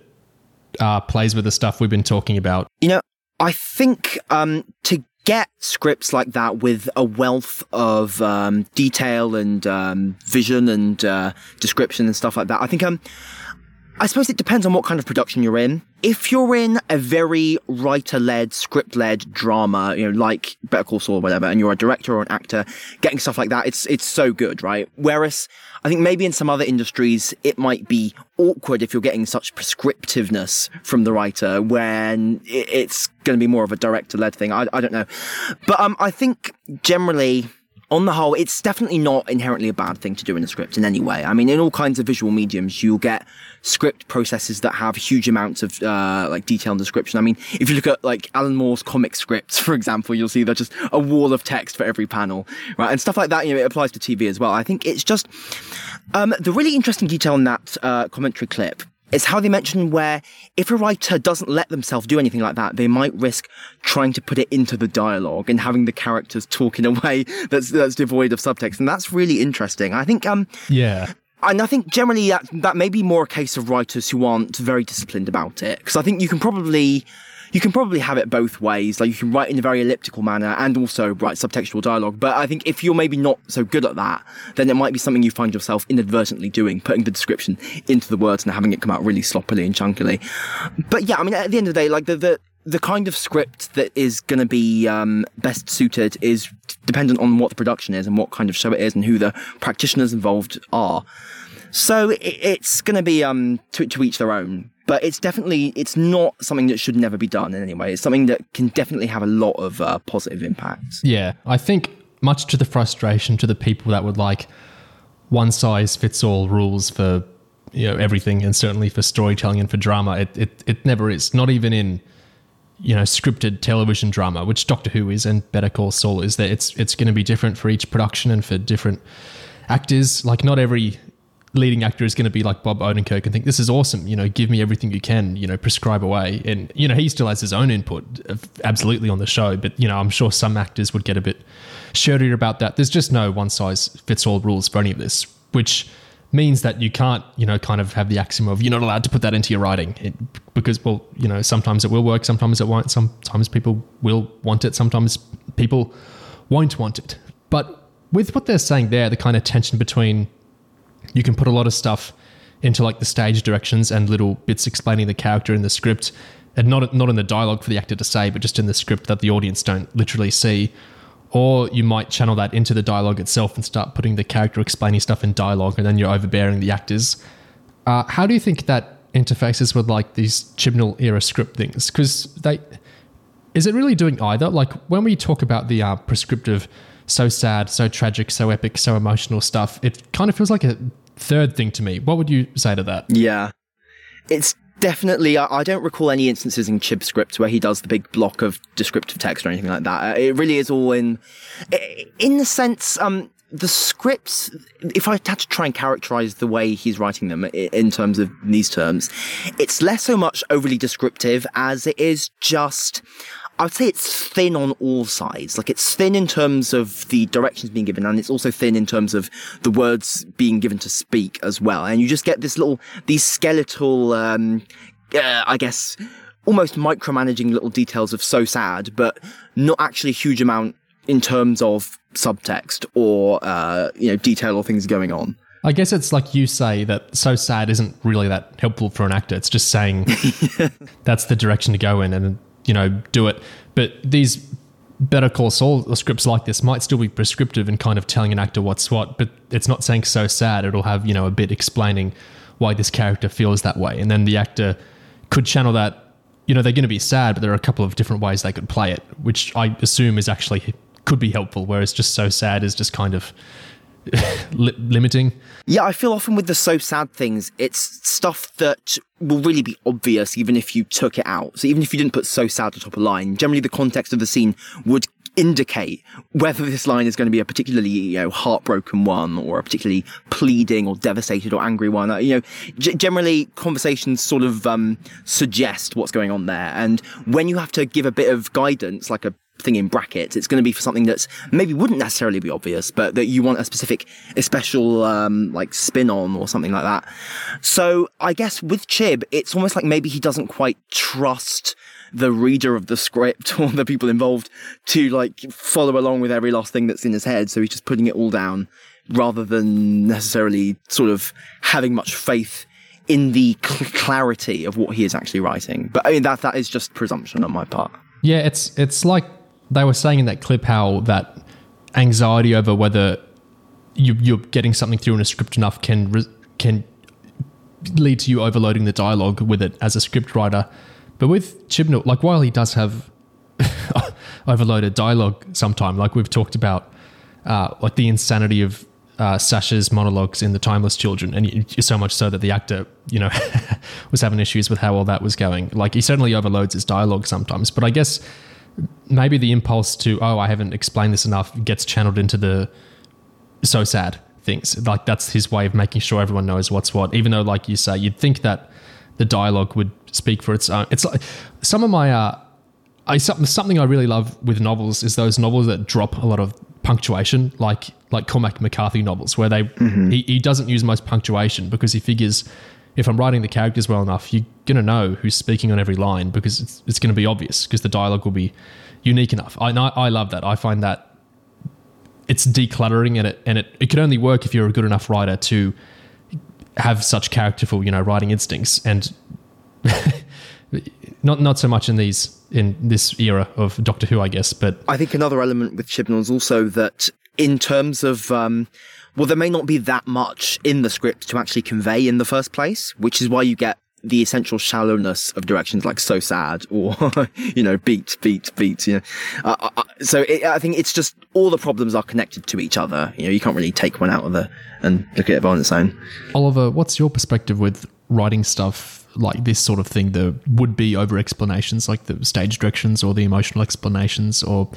uh, plays with the stuff we've been talking about? You know, I think um, to get scripts like that with a wealth of um, detail and um, vision and uh, description and stuff like that, I think um, I suppose it depends on what kind of production you're in. If you're in a very writer-led, script-led drama, you know, like Better Call Saul or whatever, and you're a director or an actor, getting stuff like that, it's it's so good, right? Whereas I think maybe in some other industries, it might be awkward if you're getting such prescriptiveness from the writer when it's going to be more of a director-led thing. I, I don't know, but um, I think generally on the whole, it's definitely not inherently a bad thing to do in a script in any way. I mean, in all kinds of visual mediums, you'll get script processes that have huge amounts of uh, like detail and description. I mean, if you look at like Alan Moore's comic scripts, <laughs> for example, you'll see there's just a wall of text for every panel, right? And stuff like that. You know, it applies to TV as well. I think it's just um, the really interesting detail in that uh, commentary clip is how they mention where if a writer doesn't let themselves do anything like that, they might risk trying to put it into the dialogue and having the characters talk in a way <laughs> that's that's devoid of subtext, and that's really interesting. I think um Yeah. and I think generally that that may be more a case of writers who aren't very disciplined about it. Because I think you can probably you can probably have it both ways. Like you can write in a very elliptical manner and also write subtextual dialogue. But I think if you're maybe not so good at that, then it might be something you find yourself inadvertently doing, putting the description into the words and having it come out really sloppily and chunkily. But yeah, I mean, at the end of the day, like the the the kind of script that is going to be um, best suited is dependent on what the production is and what kind of show it is and who the practitioners involved are. So it, it's going to be um, to, to each their own. But it's definitely it's not something that should never be done in any way. It's something that can definitely have a lot of uh, positive impacts. Yeah, I think much to the frustration to the people that would like one size fits all rules for you know everything, and certainly for storytelling and for drama, it it, it never is. Not even in you know scripted television drama, which Doctor Who is and Better Call Saul is that it's it's going to be different for each production and for different actors. Like not every leading actor is going to be like Bob Odenkirk and think this is awesome. You know, give me everything you can. You know, prescribe away. And you know, he still has his own input, uh, absolutely on the show. But you know, I'm sure some actors would get a bit shirtier about that. There's just no one size fits all rules for any of this, which means that you can't, you know, kind of have the axiom of you're not allowed to put that into your writing it, because, well, you know, sometimes it will work, sometimes it won't, sometimes people will want it, sometimes people won't want it. But with what they're saying there, the kind of tension between you can put a lot of stuff into like the stage directions and little bits explaining the character in the script, and not not in the dialogue for the actor to say, but just in the script that the audience don't literally see. Or you might channel that into the dialogue itself and start putting the character explaining stuff in dialogue, and then you're overbearing the actors. Uh, how do you think that interfaces with like these Chibnall era script things? Because they is it really doing either? Like when we talk about the uh, prescriptive, so sad, so tragic, so epic, so emotional stuff, it kind of feels like a third thing to me. What would you say to that? Yeah, it's definitely I, don't recall any instances in chib scripts where he does the big block of descriptive text or anything like that uh, it really is all in in the sense um the scripts if i had to try and characterize the way he's writing them in terms of these terms it's less so much overly descriptive as it is just I would say it's thin on all sides. Like it's thin in terms of the directions being given, and it's also thin in terms of the words being given to speak as well. And you just get this little, these skeletal, um, uh, I guess, almost micromanaging little details of so sad, but not actually a huge amount in terms of subtext or uh, you know detail or things going on. I guess it's like you say that so sad isn't really that helpful for an actor. It's just saying <laughs> that's the direction to go in, and you know, do it. But these Better Call Saul scripts like this might still be prescriptive and kind of telling an actor what's what, but it's not saying so sad. It'll have, you know, a bit explaining why this character feels that way. And then the actor could channel that, you know, they're going to be sad, but there are a couple of different ways they could play it, which I assume is actually could be helpful, whereas just so sad is just kind of <laughs> li- limiting. Yeah, I feel often with the so sad things, it's stuff that will really be obvious even if you took it out. So even if you didn't put so sad at top of line, generally the context of the scene would indicate whether this line is going to be a particularly you know heartbroken one or a particularly pleading or devastated or angry one uh, you know g- generally conversations sort of um, suggest what's going on there and when you have to give a bit of guidance like a thing in brackets. It's going to be for something that's maybe wouldn't necessarily be obvious, but that you want a specific, a special, um, like spin on or something like that. So I guess with Chib, it's almost like maybe he doesn't quite trust the reader of the script <laughs> or the people involved to like follow along with every last thing that's in his head. So he's just putting it all down rather than necessarily sort of having much faith in the cl- clarity of what he is actually writing. But I mean, that, that is just presumption on my part. Yeah, it's, it's like they were saying in that clip how that anxiety over whether you, are getting something through in a script enough can can lead to you overloading the dialogue with it as a script writer. But with Chibnall, like while he does have <laughs> overloaded dialogue sometime, like we've talked about, uh, like the insanity of uh, Sacha's monologues in The Timeless Children, and so much so that the actor, you know, <laughs> was having issues with how all that was going. Like he certainly overloads his dialogue sometimes, but I guess maybe the impulse to oh I haven't explained this enough gets channeled into the so sad things. Like that's his way of making sure everyone knows what's what. Even though, like you say, you'd think that the dialogue would speak for its own. It's like some of my uh, I something I really love with novels is those novels that drop a lot of punctuation, like like Cormac McCarthy novels, where they mm-hmm. he, he doesn't use most punctuation because he figures if I'm writing the characters well enough, you're going to know who's speaking on every line because it's, it's going to be obvious because the dialogue will be unique enough. I, I love that. I find that it's decluttering and it, and it, it can only work if you're a good enough writer to have such characterful, you know, writing instincts and <laughs> not, not so much in these, in this era of Doctor Who, I guess, but I think another element with Chibnall is also that in terms of, um, well, there may not be that much in the script to actually convey in the first place, which is why you get the essential shallowness of directions like so sad <laughs> or you know beat beat beat you know. Uh, uh, uh, so it, i think it's just all the problems are connected to each other. You know you can't really take one out of the and look at it on its own. Oliver what's your perspective with writing stuff like this sort of thing, the would be over explanations, like the stage directions or the emotional explanations, or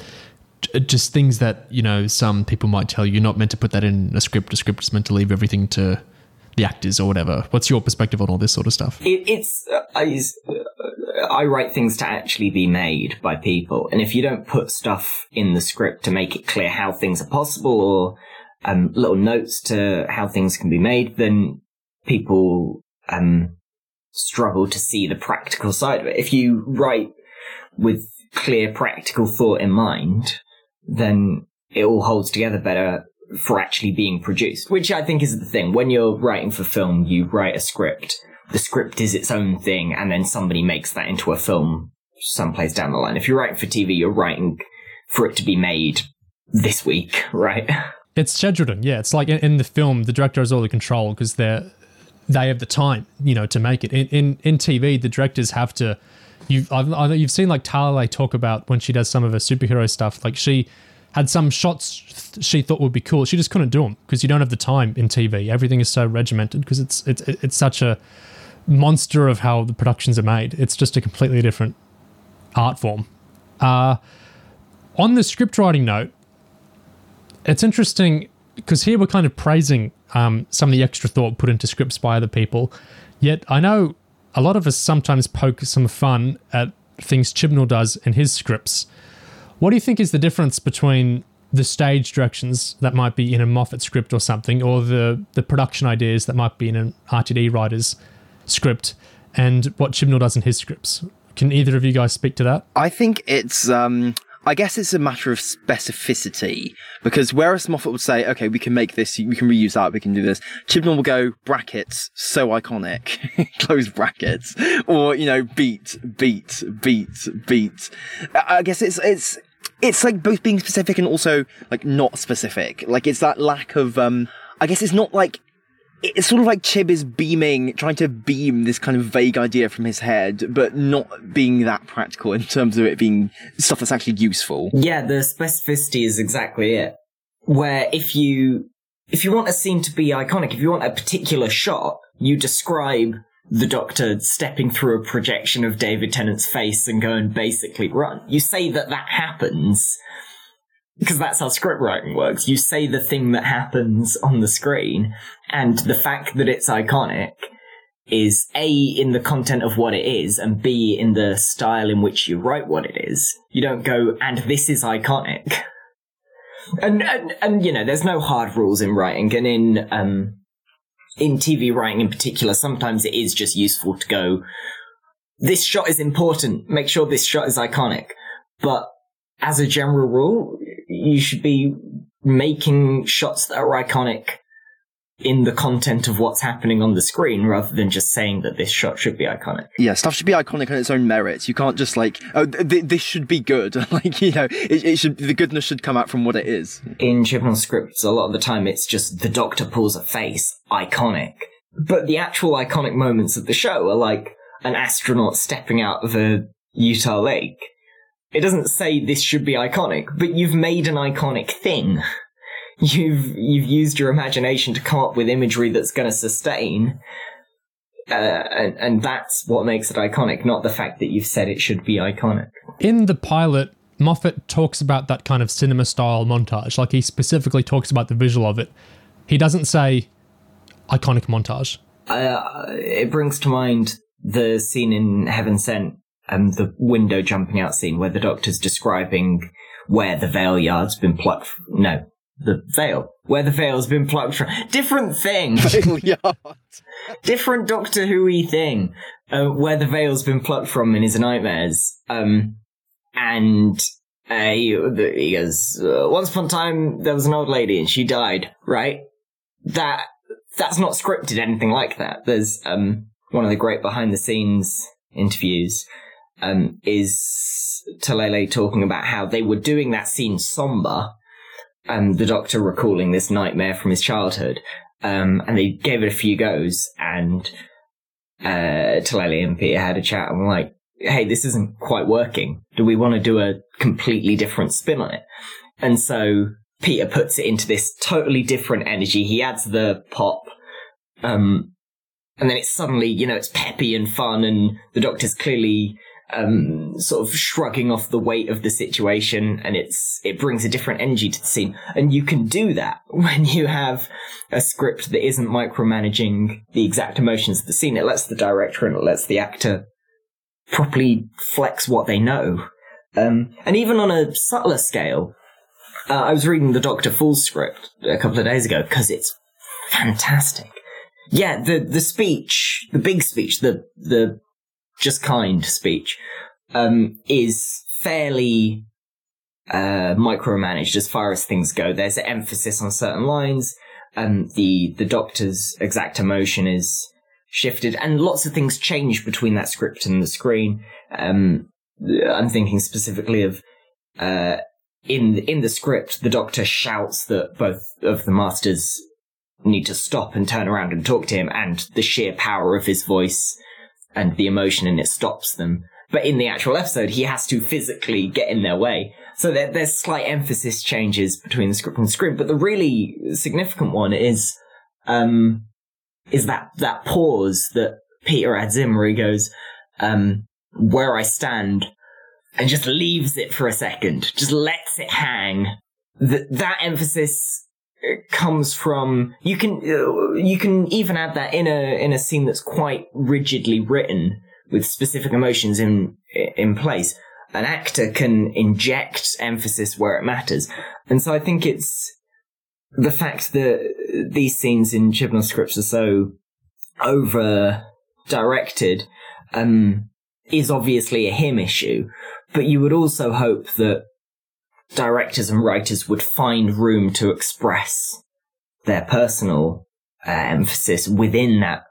just things that you know some people might tell you you're not meant to put that in a script. A script is meant to leave everything to the actors or whatever. What's your perspective on all this sort of stuff? It, it's uh, I, I write things to actually be made by people, and if you don't put stuff in the script to make it clear how things are possible or um, little notes to how things can be made, then people um, struggle to see the practical side of it. If you write with clear practical thought in mind, then it all holds together better for actually being produced, which I think is the thing. When you're writing for film, you write a script. The script is its own thing, and then somebody makes that into a film someplace down the line. If you're writing for TV, you're writing for it to be made this week, <laughs> right? It's scheduled in, yeah. It's like in, in the film, the director has all the control because they're they have the time, you know, to make it. In in, in TV, the directors have to. You've I've, I've, you've seen like Talalay talk about when she does some of her superhero stuff. Like she had some shots she thought would be cool. She just couldn't do them because you don't have the time in TV. Everything is so regimented because it's it's it's such a monster of how the productions are made. It's just a completely different art form. Uh, on the script writing note, it's interesting because here we're kind of praising um, some of the extra thought put into scripts by other people. Yet I know a lot of us sometimes poke some fun at things Chibnall does in his scripts. What do you think is the difference between the stage directions that might be in a Moffat script or something, or the, the production ideas that might be in an RTD writer's script, and what Chibnall does in his scripts? Can either of you guys speak to that? I think it's um I guess it's a matter of specificity because whereas Moffat would say, okay, we can make this, we can reuse that, we can do this, Chibnall will go, brackets, so iconic, <laughs> close brackets, or, you know, beat, beat, beat, beat. I guess it's, it's, it's like both being specific and also like not specific. Like it's that lack of, um, I guess it's not like it's sort of like Chib is beaming, trying to beam this kind of vague idea from his head, but not being that practical in terms of it being stuff that's actually useful. Yeah, the specificity is exactly it. Where if you, if you want a scene to be iconic, if you want a particular shot, you describe the doctor stepping through a projection of David Tennant's face and go and basically run. You say that that happens, because that's how script writing works. You say the thing that happens on the screen, and the fact that it's iconic is A, in the content of what it is, and B, in the style in which you write what it is. You don't go, and this is iconic. <laughs> And, and, and you know, there's no hard rules in writing, and in, um, in TV writing in particular, sometimes it is just useful to go, this shot is important, make sure this shot is iconic. But as a general rule, you should be making shots that are iconic in the content of what's happening on the screen rather than just saying that this shot should be iconic. Yeah, stuff should be iconic on its own merits. You can't just like, oh, th- this should be good. <laughs> like, you know, it, it, should, the goodness should come out from what it is. In Chibnall scripts, a lot of the time it's just the doctor pulls a face, iconic. But the actual iconic moments of the show are like an astronaut stepping out of a Utah lake. It doesn't say this should be iconic, but you've made an iconic thing. You've you've used your imagination to come up with imagery that's going to sustain, uh, and, and that's what makes it iconic, not the fact that you've said it should be iconic. In the pilot, Moffat talks about that kind of cinema style montage. Like he specifically talks about the visual of it. He doesn't say iconic montage. Uh, it brings to mind the scene in Heaven Sent, um, the window jumping out scene where the doctor's describing where the veil yard's been plucked. From. No, the veil. Where the veil's been plucked from. Different thing. <laughs> Different Doctor Who thing. Uh, where the veil's been plucked from in his nightmares. Um, and uh, he, he goes, uh, once upon a time there was an old lady and she died, right? That, that's not scripted anything like that. There's, um, one of the great behind the scenes interviews, um, is Talalay talking about how they were doing that scene somber, and the doctor recalling this nightmare from his childhood. Um, and they gave it a few goes, and uh, Talalay and Peter had a chat and were like, hey, this isn't quite working. Do we want to do a completely different spin on it? And so Peter puts it into this totally different energy. He adds the pop, um, and then it's suddenly, you know, it's peppy and fun, and the Doctor's clearly um, sort of shrugging off the weight of the situation, and it's it brings a different energy to the scene. And you can do that <laughs> when you have a script that isn't micromanaging the exact emotions of the scene. It lets the director and it lets the actor properly flex what they know. Um, and even on a subtler scale, uh, I was reading the Doctor Falls script a couple of days ago because it's fantastic. Yeah, the the speech, the big speech, the the just kind speech, um, is fairly uh, micromanaged as far as things go. There's emphasis on certain lines. Um, the the Doctor's exact emotion is shifted, and lots of things change between that script and the screen. Um, I'm thinking specifically of uh, in in the script, the Doctor shouts that both of the masters need to stop and turn around and talk to him, and the sheer power of his voice and the emotion in it stops them. But in the actual episode, he has to physically get in their way. So there, there's slight emphasis changes between the script and screen. But the really significant one is, um, is that, that pause that Peter adds in where he goes, um, where I stand and just leaves it for a second, just lets it hang. That, that emphasis comes from you can uh, you can even add that in a in a scene that's quite rigidly written with specific emotions in in place. An actor can inject emphasis where it matters. And so i think it's the fact that these scenes in Chibnall scripts are so over directed um, is obviously a him issue. But you would also hope that directors and writers would find room to express their personal uh, emphasis within that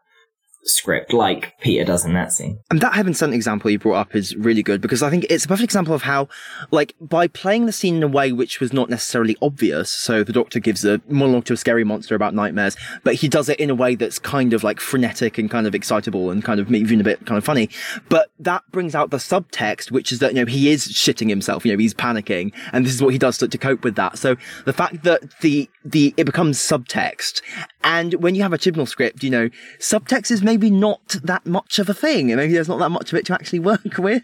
script, like Peter does in that scene. And that Heaven Sent example you brought up is really good because I think it's a perfect example of how, like, by playing the scene in a way which was not necessarily obvious, so the Doctor gives a monologue to a scary monster about nightmares, but he does it in a way that's kind of like frenetic and kind of excitable and kind of even a bit kind of funny. But that brings out the subtext, which is that, you know, he is shitting himself, you know, he's panicking, and this is what he does to, to cope with that. So the fact that the, the, it becomes subtext, and when you have a Chibnall script, you know, subtext is maybe not that much of a thing. And Maybe there's not that much of it to actually work <laughs> with.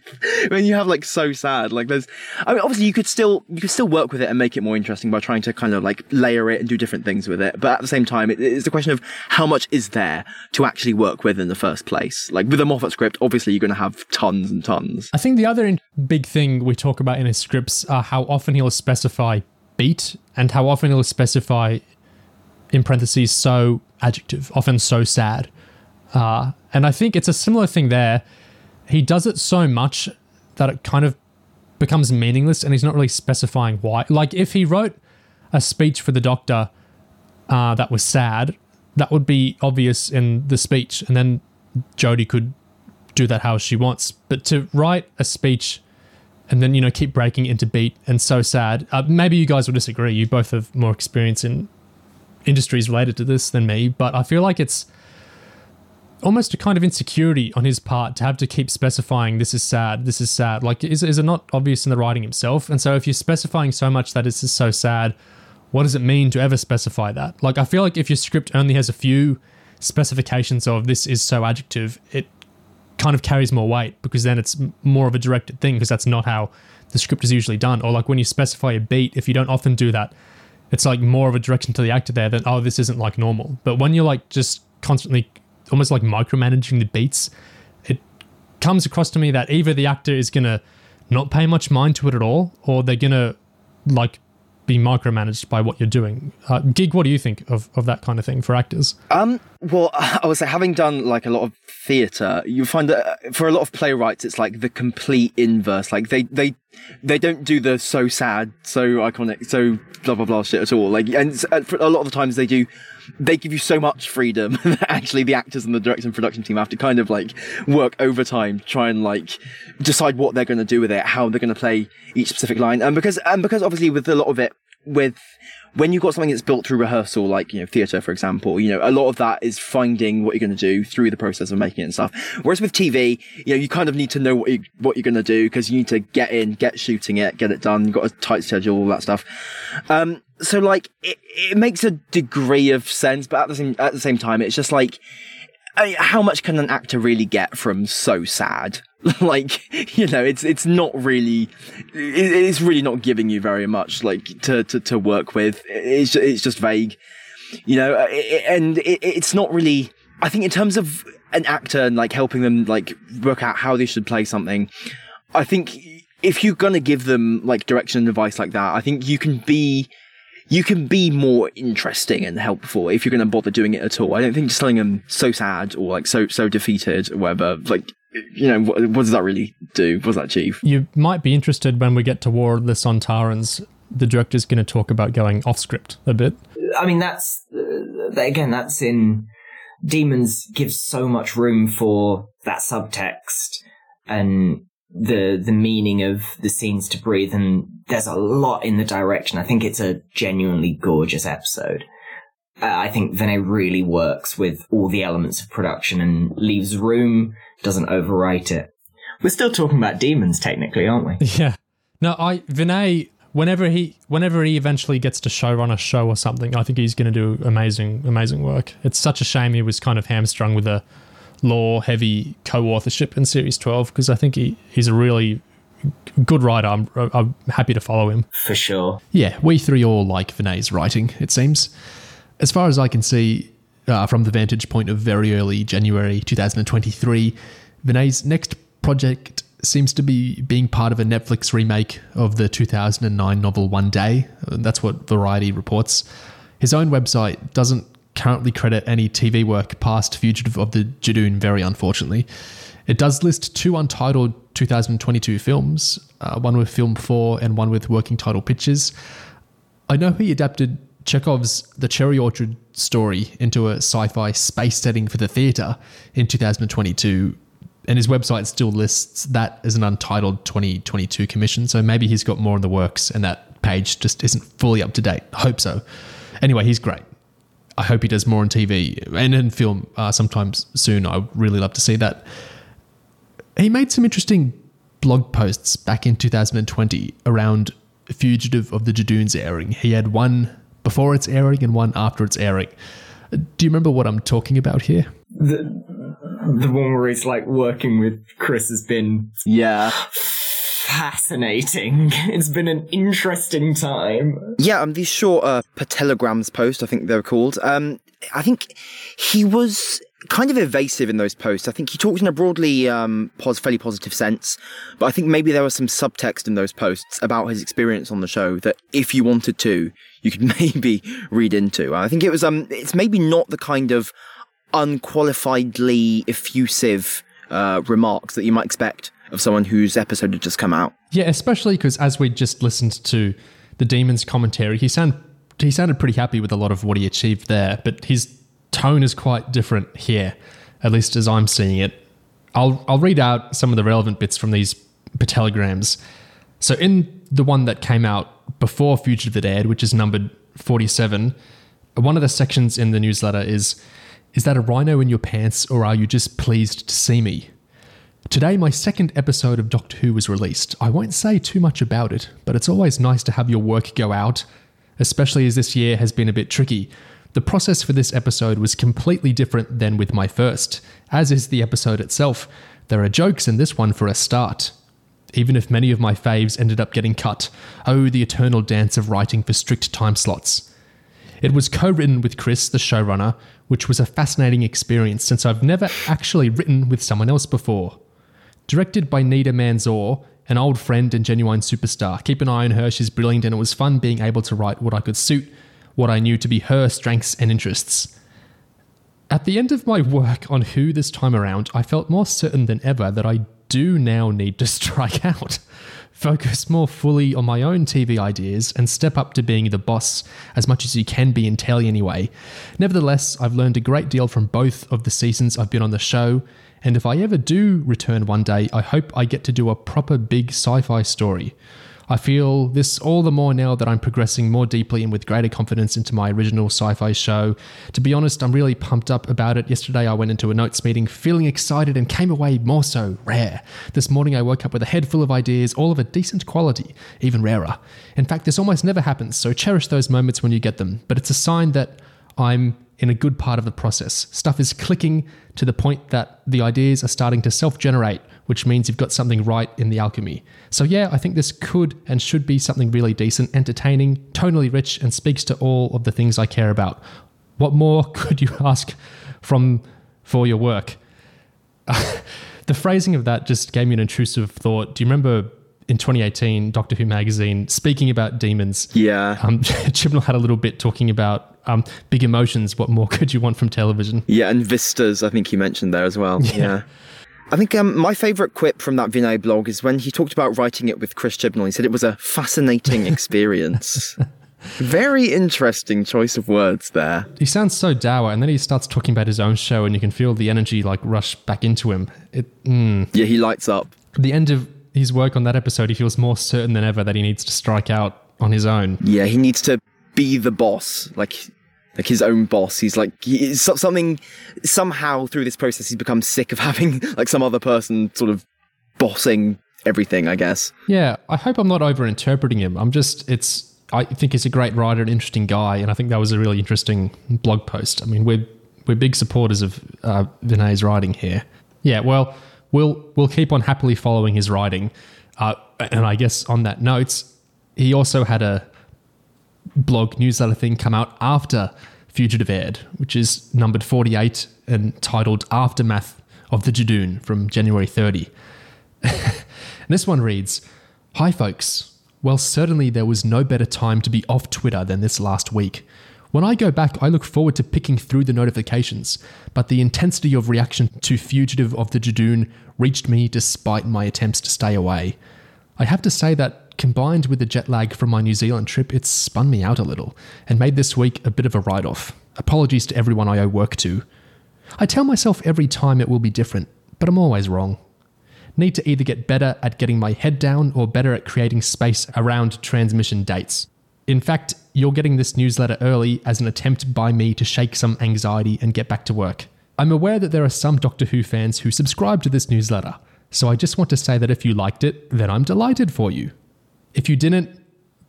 when you have like so sad, like there's, I mean, obviously you could still, you could still work with it and make it more interesting by trying to kind of like layer it and do different things with it. But at the same time, it, it's the question of how much is there to actually work with in the first place. Like with a Moffat script, obviously you're going to have tons and tons. I think the other big thing we talk about in his scripts are how often he'll specify beat and how often he'll specify in parentheses so adjective, often so sad. Uh, and I think it's a similar thing there. He does it so much that it kind of becomes meaningless and he's not really specifying why. Like if he wrote a speech for the doctor uh, that was sad, that would be obvious in the speech, and then Jodie could do that how she wants. But to write a speech and then you know keep breaking into beat and so sad. Uh, maybe you guys will disagree. You both have more experience in industries related to this than me, but I feel like it's almost a kind of insecurity on his part to have to keep specifying this is sad, this is sad. Like, is, is it not obvious in the writing himself? And so, if you're specifying so much that is so sad, what does it mean to ever specify that? Like, I feel like if your script only has a few specifications of this is so adjective, it kind of carries more weight because then it's more of a directed thing because that's not how the script is usually done. Or like when you specify a beat, if you don't often do that, it's like more of a direction to the actor there that oh this isn't like normal. But when you're like just constantly almost like micromanaging the beats, it comes across to me that either the actor is gonna not pay much mind to it at all, or they're gonna like be micromanaged by what you're doing. Uh, Gig, what do you think of, of that kind of thing for actors? Um, well, <laughs> I would say having done like a lot of theatre, you find that uh, for a lot of playwrights, it's like the complete inverse. Like they, they, they don't do the so sad, so iconic, so blah, blah, blah shit at all. Like, and for a lot of the times they do, they give you so much freedom <laughs> that actually the actors and the director and production team have to kind of like work overtime, try and like decide what they're going to do with it, how they're going to play each specific line. And because, and because obviously with a lot of it, with when you've got something that's built through rehearsal, like, you know, theatre, for example, you know, a lot of that is finding what you're going to do through the process of making it and stuff. Whereas with TV, you know, you kind of need to know what you, what you're going to do because you need to get in, get shooting it, get it done. You've got a tight schedule, all that stuff. Um, so like, it, it makes a degree of sense, but at the same, at the same time, it's just like, I how much can an actor really get from so sad? <laughs> like, you know, it's it's not really, it's really not giving you very much, like to to, to work with. It's it's just vague, you know, uh, and it's not really. I think in terms of an actor and like helping them like work out how they should play something, I think if you're gonna give them like direction and advice like that, I think you can be you can be more interesting and helpful if you're going to bother doing it at all. I don't think just telling them so sad or like so so defeated or whatever, like you know, what, what does that really do? What does that achieve? You might be interested when we get to War of the Sontarans. The director's going to talk about going off script a bit. I mean, that's uh, again, that's in Demons gives so much room for that subtext and the the meaning of the scenes to breathe and there's a lot in the direction. I think it's a genuinely gorgeous episode. Uh, i think Vinay really works with all the elements of production and leaves room doesn't overwrite it. We're still talking about demons technically aren't we? <laughs> Yeah. No i Vinay whenever he whenever he eventually gets to show run a show or something i think he's going to do amazing amazing work. It's such a shame he was kind of hamstrung with a lore heavy co-authorship in series 12 because I think he, he's a really good writer. I'm, I'm happy to follow him. For sure. Yeah, we three all like Vinay's writing, it seems. As far as I can see, uh, from the vantage point of very early January 2023, Vinay's next project seems to be being part of a Netflix remake of the 2009 novel One Day. That's what Variety reports. His own website doesn't currently credit any TV work past Fugitive of the Judoon, very unfortunately. It does list two untitled 2022 films, uh, one with Film 4 and one with working title pictures. I know he adapted Chekhov's The Cherry Orchard story into a sci fi space setting for the theatre in 2022, and his website still lists that as an untitled 2022 commission, so maybe he's got more in the works and that page just isn't fully up to date. I hope so. Anyway, he's great. I hope he does more on TV and in film uh, sometimes soon. I would really love to see that. He made some interesting blog posts back in 2020 around Fugitive of the Judoon's airing. He had one before its airing and one after its airing. Do you remember what I'm talking about here? The the one where he's like working with Chris has been yeah fascinating. <laughs> It's been an interesting time. Yeah, um, these short uh, patellograms post, I think they're called. Um, I think he was kind of evasive in those posts. I think he talked in a broadly um, pos- fairly positive sense, but I think maybe there was some subtext in those posts about his experience on the show that, if you wanted to, you could <laughs> maybe read into. I think it was um, it's maybe not the kind of unqualifiedly effusive uh, remarks that you might expect of someone whose episode had just come out. Yeah, especially because as we just listened to the Demons commentary, he sound he sounded pretty happy with a lot of what he achieved there, but his tone is quite different here, at least as I'm seeing it. I'll I'll read out some of the relevant bits from these telegrams. So in the one that came out before Fugitive aired, which is numbered 47, one of the sections in the newsletter is Is that a rhino in your pants or are you just pleased to see me? Today, my second episode of Doctor Who was released. I won't say too much about it, but it's always nice to have your work go out, especially as this year has been a bit tricky. The process for this episode was completely different than with my first, as is the episode itself. There are jokes in this one for a start. Even if many of my faves ended up getting cut, oh, the eternal dance of writing for strict time slots. It was co written with Chris, the showrunner, which was a fascinating experience since I've never actually written with someone else before. Directed by Nida Manzoor, an old friend and genuine superstar. Keep an eye on her, she's brilliant, and it was fun being able to write what I could suit what I knew to be her strengths and interests. At the end of my work on Who this time around, I felt more certain than ever that I do now need to <laughs> strike out, focus more fully on my own TV ideas, and step up to being the boss as much as you can be in telly anyway. Nevertheless, I've learned a great deal from both of the seasons I've been on the show, and if I ever do return one day, I hope I get to do a proper big sci fi story. I feel this all the more now that I'm progressing more deeply and with greater confidence into my original sci fi show. To be honest, I'm really pumped up about it. Yesterday, I went into a notes meeting feeling excited and came away more so rare. This morning, I woke up with a head full of ideas, all of a decent quality, even rarer. In fact, this almost never happens, so cherish those moments when you get them. But it's a sign that I'm in a good part of the process. Stuff is clicking to the point that the ideas are starting to self generate, which means you've got something right in the alchemy. So, yeah, I think this could and should be something really decent, entertaining, tonally rich, and speaks to all of the things I care about. What more <laughs> could you ask from for your work? <laughs> the phrasing of that just gave me an intrusive thought. Do you remember in 2018, Doctor Who magazine, speaking about demons? Yeah. Um, <laughs> Chibnall had a little bit talking about um, big emotions. What more <laughs> could you want from television? Yeah, and vistas, I think you mentioned there as well. Yeah. yeah. I think um, my favourite quip from that Vinay blog is when he talked about writing it with Chris Chibnall. He said it was a fascinating <laughs> experience. Very interesting choice of words there. He sounds so dour, and then he starts talking about his own show, and you can feel the energy like rush back into him. It, mm. Yeah, he lights up. At the end of his work on that episode, he feels more certain than ever that he needs to strike out on his own. Yeah, he needs to be the boss, like like his own boss. He's like he, something somehow through this process he's become sick of <laughs> having like some other person sort of bossing everything. I guess. Yeah, I hope I'm not overinterpreting him. I'm just it's. I think he's a great writer, an interesting guy, and I think that was a really interesting blog post. I mean, we're we're big supporters of uh, Vinay's writing here. Yeah, well, we'll we'll keep on happily following his writing. Uh, and I guess on that note, he also had a blog newsletter thing come out after Fugitive aired, which is numbered 48 and titled Aftermath of the Judoon from January 30. <laughs> this one reads Hi, folks. Well, certainly there was no better time to be off Twitter than this last week. When I go back, I look forward to picking through the notifications, but the intensity of reaction to Fugitive of the Judoon reached me despite my attempts to stay away. I have to say that combined with the jet lag from my New Zealand trip, it's spun me out a little and made this week a bit of a write off. Apologies to everyone I owe work to. I tell myself every time it will be different, but I'm always wrong. Need to either get better at getting my head down or better at creating space around transmission dates. In fact, you're getting this newsletter early as an attempt by me to shake some anxiety and get back to work. I'm aware that there are some Doctor Who fans who subscribe to this newsletter, so I just want to say that if you liked it, then I'm delighted for you. If you didn't,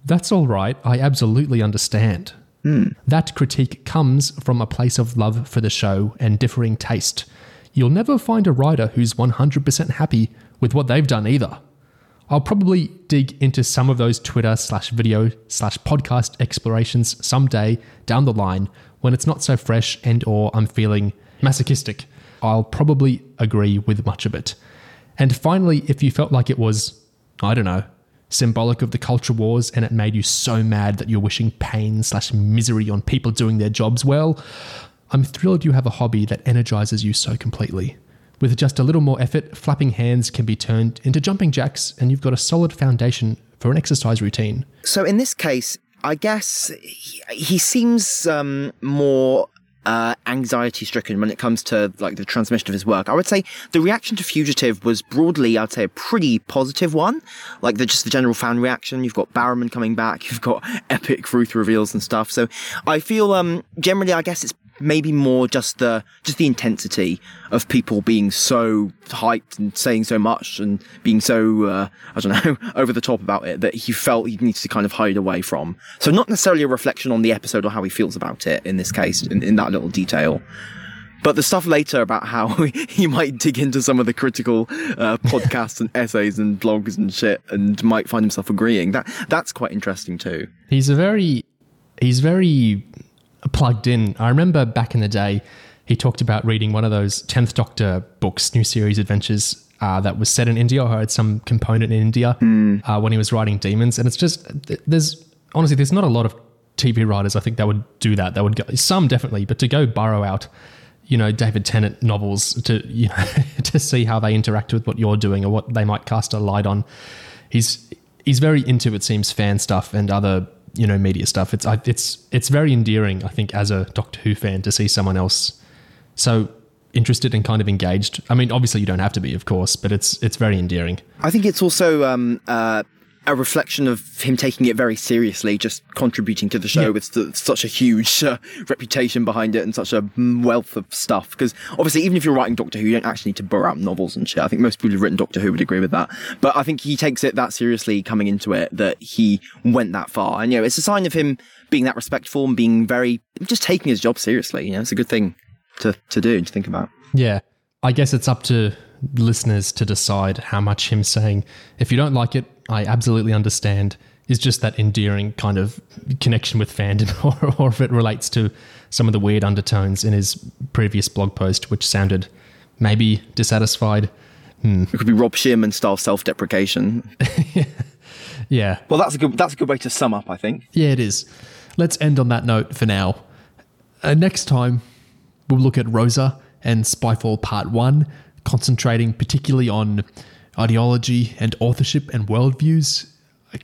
that's all right, I absolutely understand. Hmm. That critique comes from a place of love for the show and differing taste. You'll never find a writer who's 100% happy with what they've done either. I'll probably dig into some of those Twitter slash video slash podcast explorations someday down the line when it's not so fresh and or I'm feeling masochistic. I'll probably agree with much of it. And finally, if you felt like it was, I don't know, symbolic of the culture wars and it made you so mad that you're wishing pain slash misery on people doing their jobs well, I'm thrilled you have a hobby that energizes you so completely. With just a little more effort, flapping hands can be turned into jumping jacks, and you've got a solid foundation for an exercise routine. So in this case, I guess he, seems um, more uh, anxiety stricken when it comes to like the transmission of his work. I would say the reaction to Fugitive was broadly, I'd say, a pretty positive one. Like the just the general fan reaction. You've got Barrowman coming back. <laughs> You've got epic Ruth reveals and stuff. So I feel um, generally, I guess it's maybe more just the just the intensity of people being so hyped and saying so much and being so uh, I don't know <laughs> over the top about it that he felt he needs to kind of hide away from. So not necessarily a reflection on the episode or how he feels about it in this case in, in that little detail. But the stuff later about how <laughs> he might dig into some of the critical uh, <laughs> podcasts and essays and blogs and shit, and might find himself agreeing. That that's quite interesting too. He's a very he's very plugged in. I remember back in the day, he talked about reading one of those 10th Doctor books, New Series Adventures, uh, that was set in India or had some component in India mm. uh, when he was writing Demons. And it's just, there's honestly, there's not a lot of TV writers I think that would do that. That would go, some definitely, but to go burrow out, you know, David Tennant novels to, you know, <laughs> to see how they interact with what you're doing or what they might cast a light on. He's, he's very into, it seems, fan stuff and other you know media stuff. It's it's it's very endearing, I think, as a Doctor Who fan to see someone else so interested and kind of engaged. I mean, obviously you don't have to be, of course, but it's it's very endearing. I think it's also um, uh, a reflection of him taking it very seriously, just contributing to the show yeah. with such a huge uh, reputation behind it and such a wealth of stuff. Because obviously, even if you're writing Doctor Who, you don't actually need to burrow out novels and shit. I think most people who've written Doctor Who would agree with that. But I think he takes it that seriously coming into it that he went that far. And, you know, it's a sign of him being that respectful and being very just taking his job seriously. You know, it's a good thing to to do and to think about. Yeah. I guess it's up to listeners to decide how much him saying, if you don't like it, I absolutely understand, is just that endearing kind of connection with fandom, <laughs> or, or if it relates to some of the weird undertones in his previous blog post, which sounded maybe dissatisfied. Hmm. It could be Rob Shearman style self deprecation. <laughs> Yeah. Well, that's a good that's a good way to sum up, I think. Yeah, it is. Let's end on that note for now. Uh, next time, we'll look at Rosa and Spyfall Part 1, concentrating particularly on ideology and authorship and worldviews,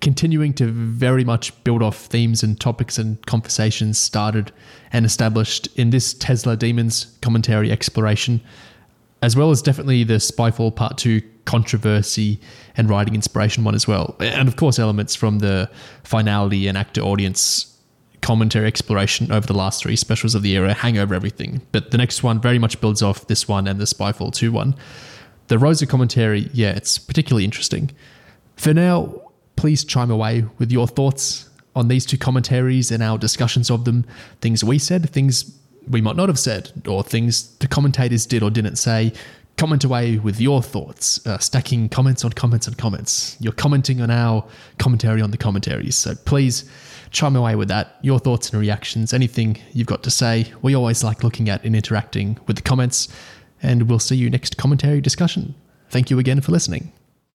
continuing to very much build off themes and topics and conversations started and established in this Tesla Demons commentary exploration, as well as definitely the Spyfall Part 2 controversy and writing inspiration one as well. And of course, elements from the finality and actor audience commentary exploration over the last three specials of the era hang over everything. But the next one very much builds off this one and the Spyfall 2 one. The Rosa commentary, yeah, it's particularly interesting. For now, please chime away with your thoughts on these two commentaries and our discussions of them. Things we said, things we might not have said, or things the commentators did or didn't say. Comment away with your thoughts, uh, stacking comments on comments on comments. You're commenting on our commentary on the commentaries. So please chime away with that, your thoughts and reactions, anything you've got to say. We always like looking at and interacting with the comments, and we'll see you next commentary discussion. Thank you again for listening.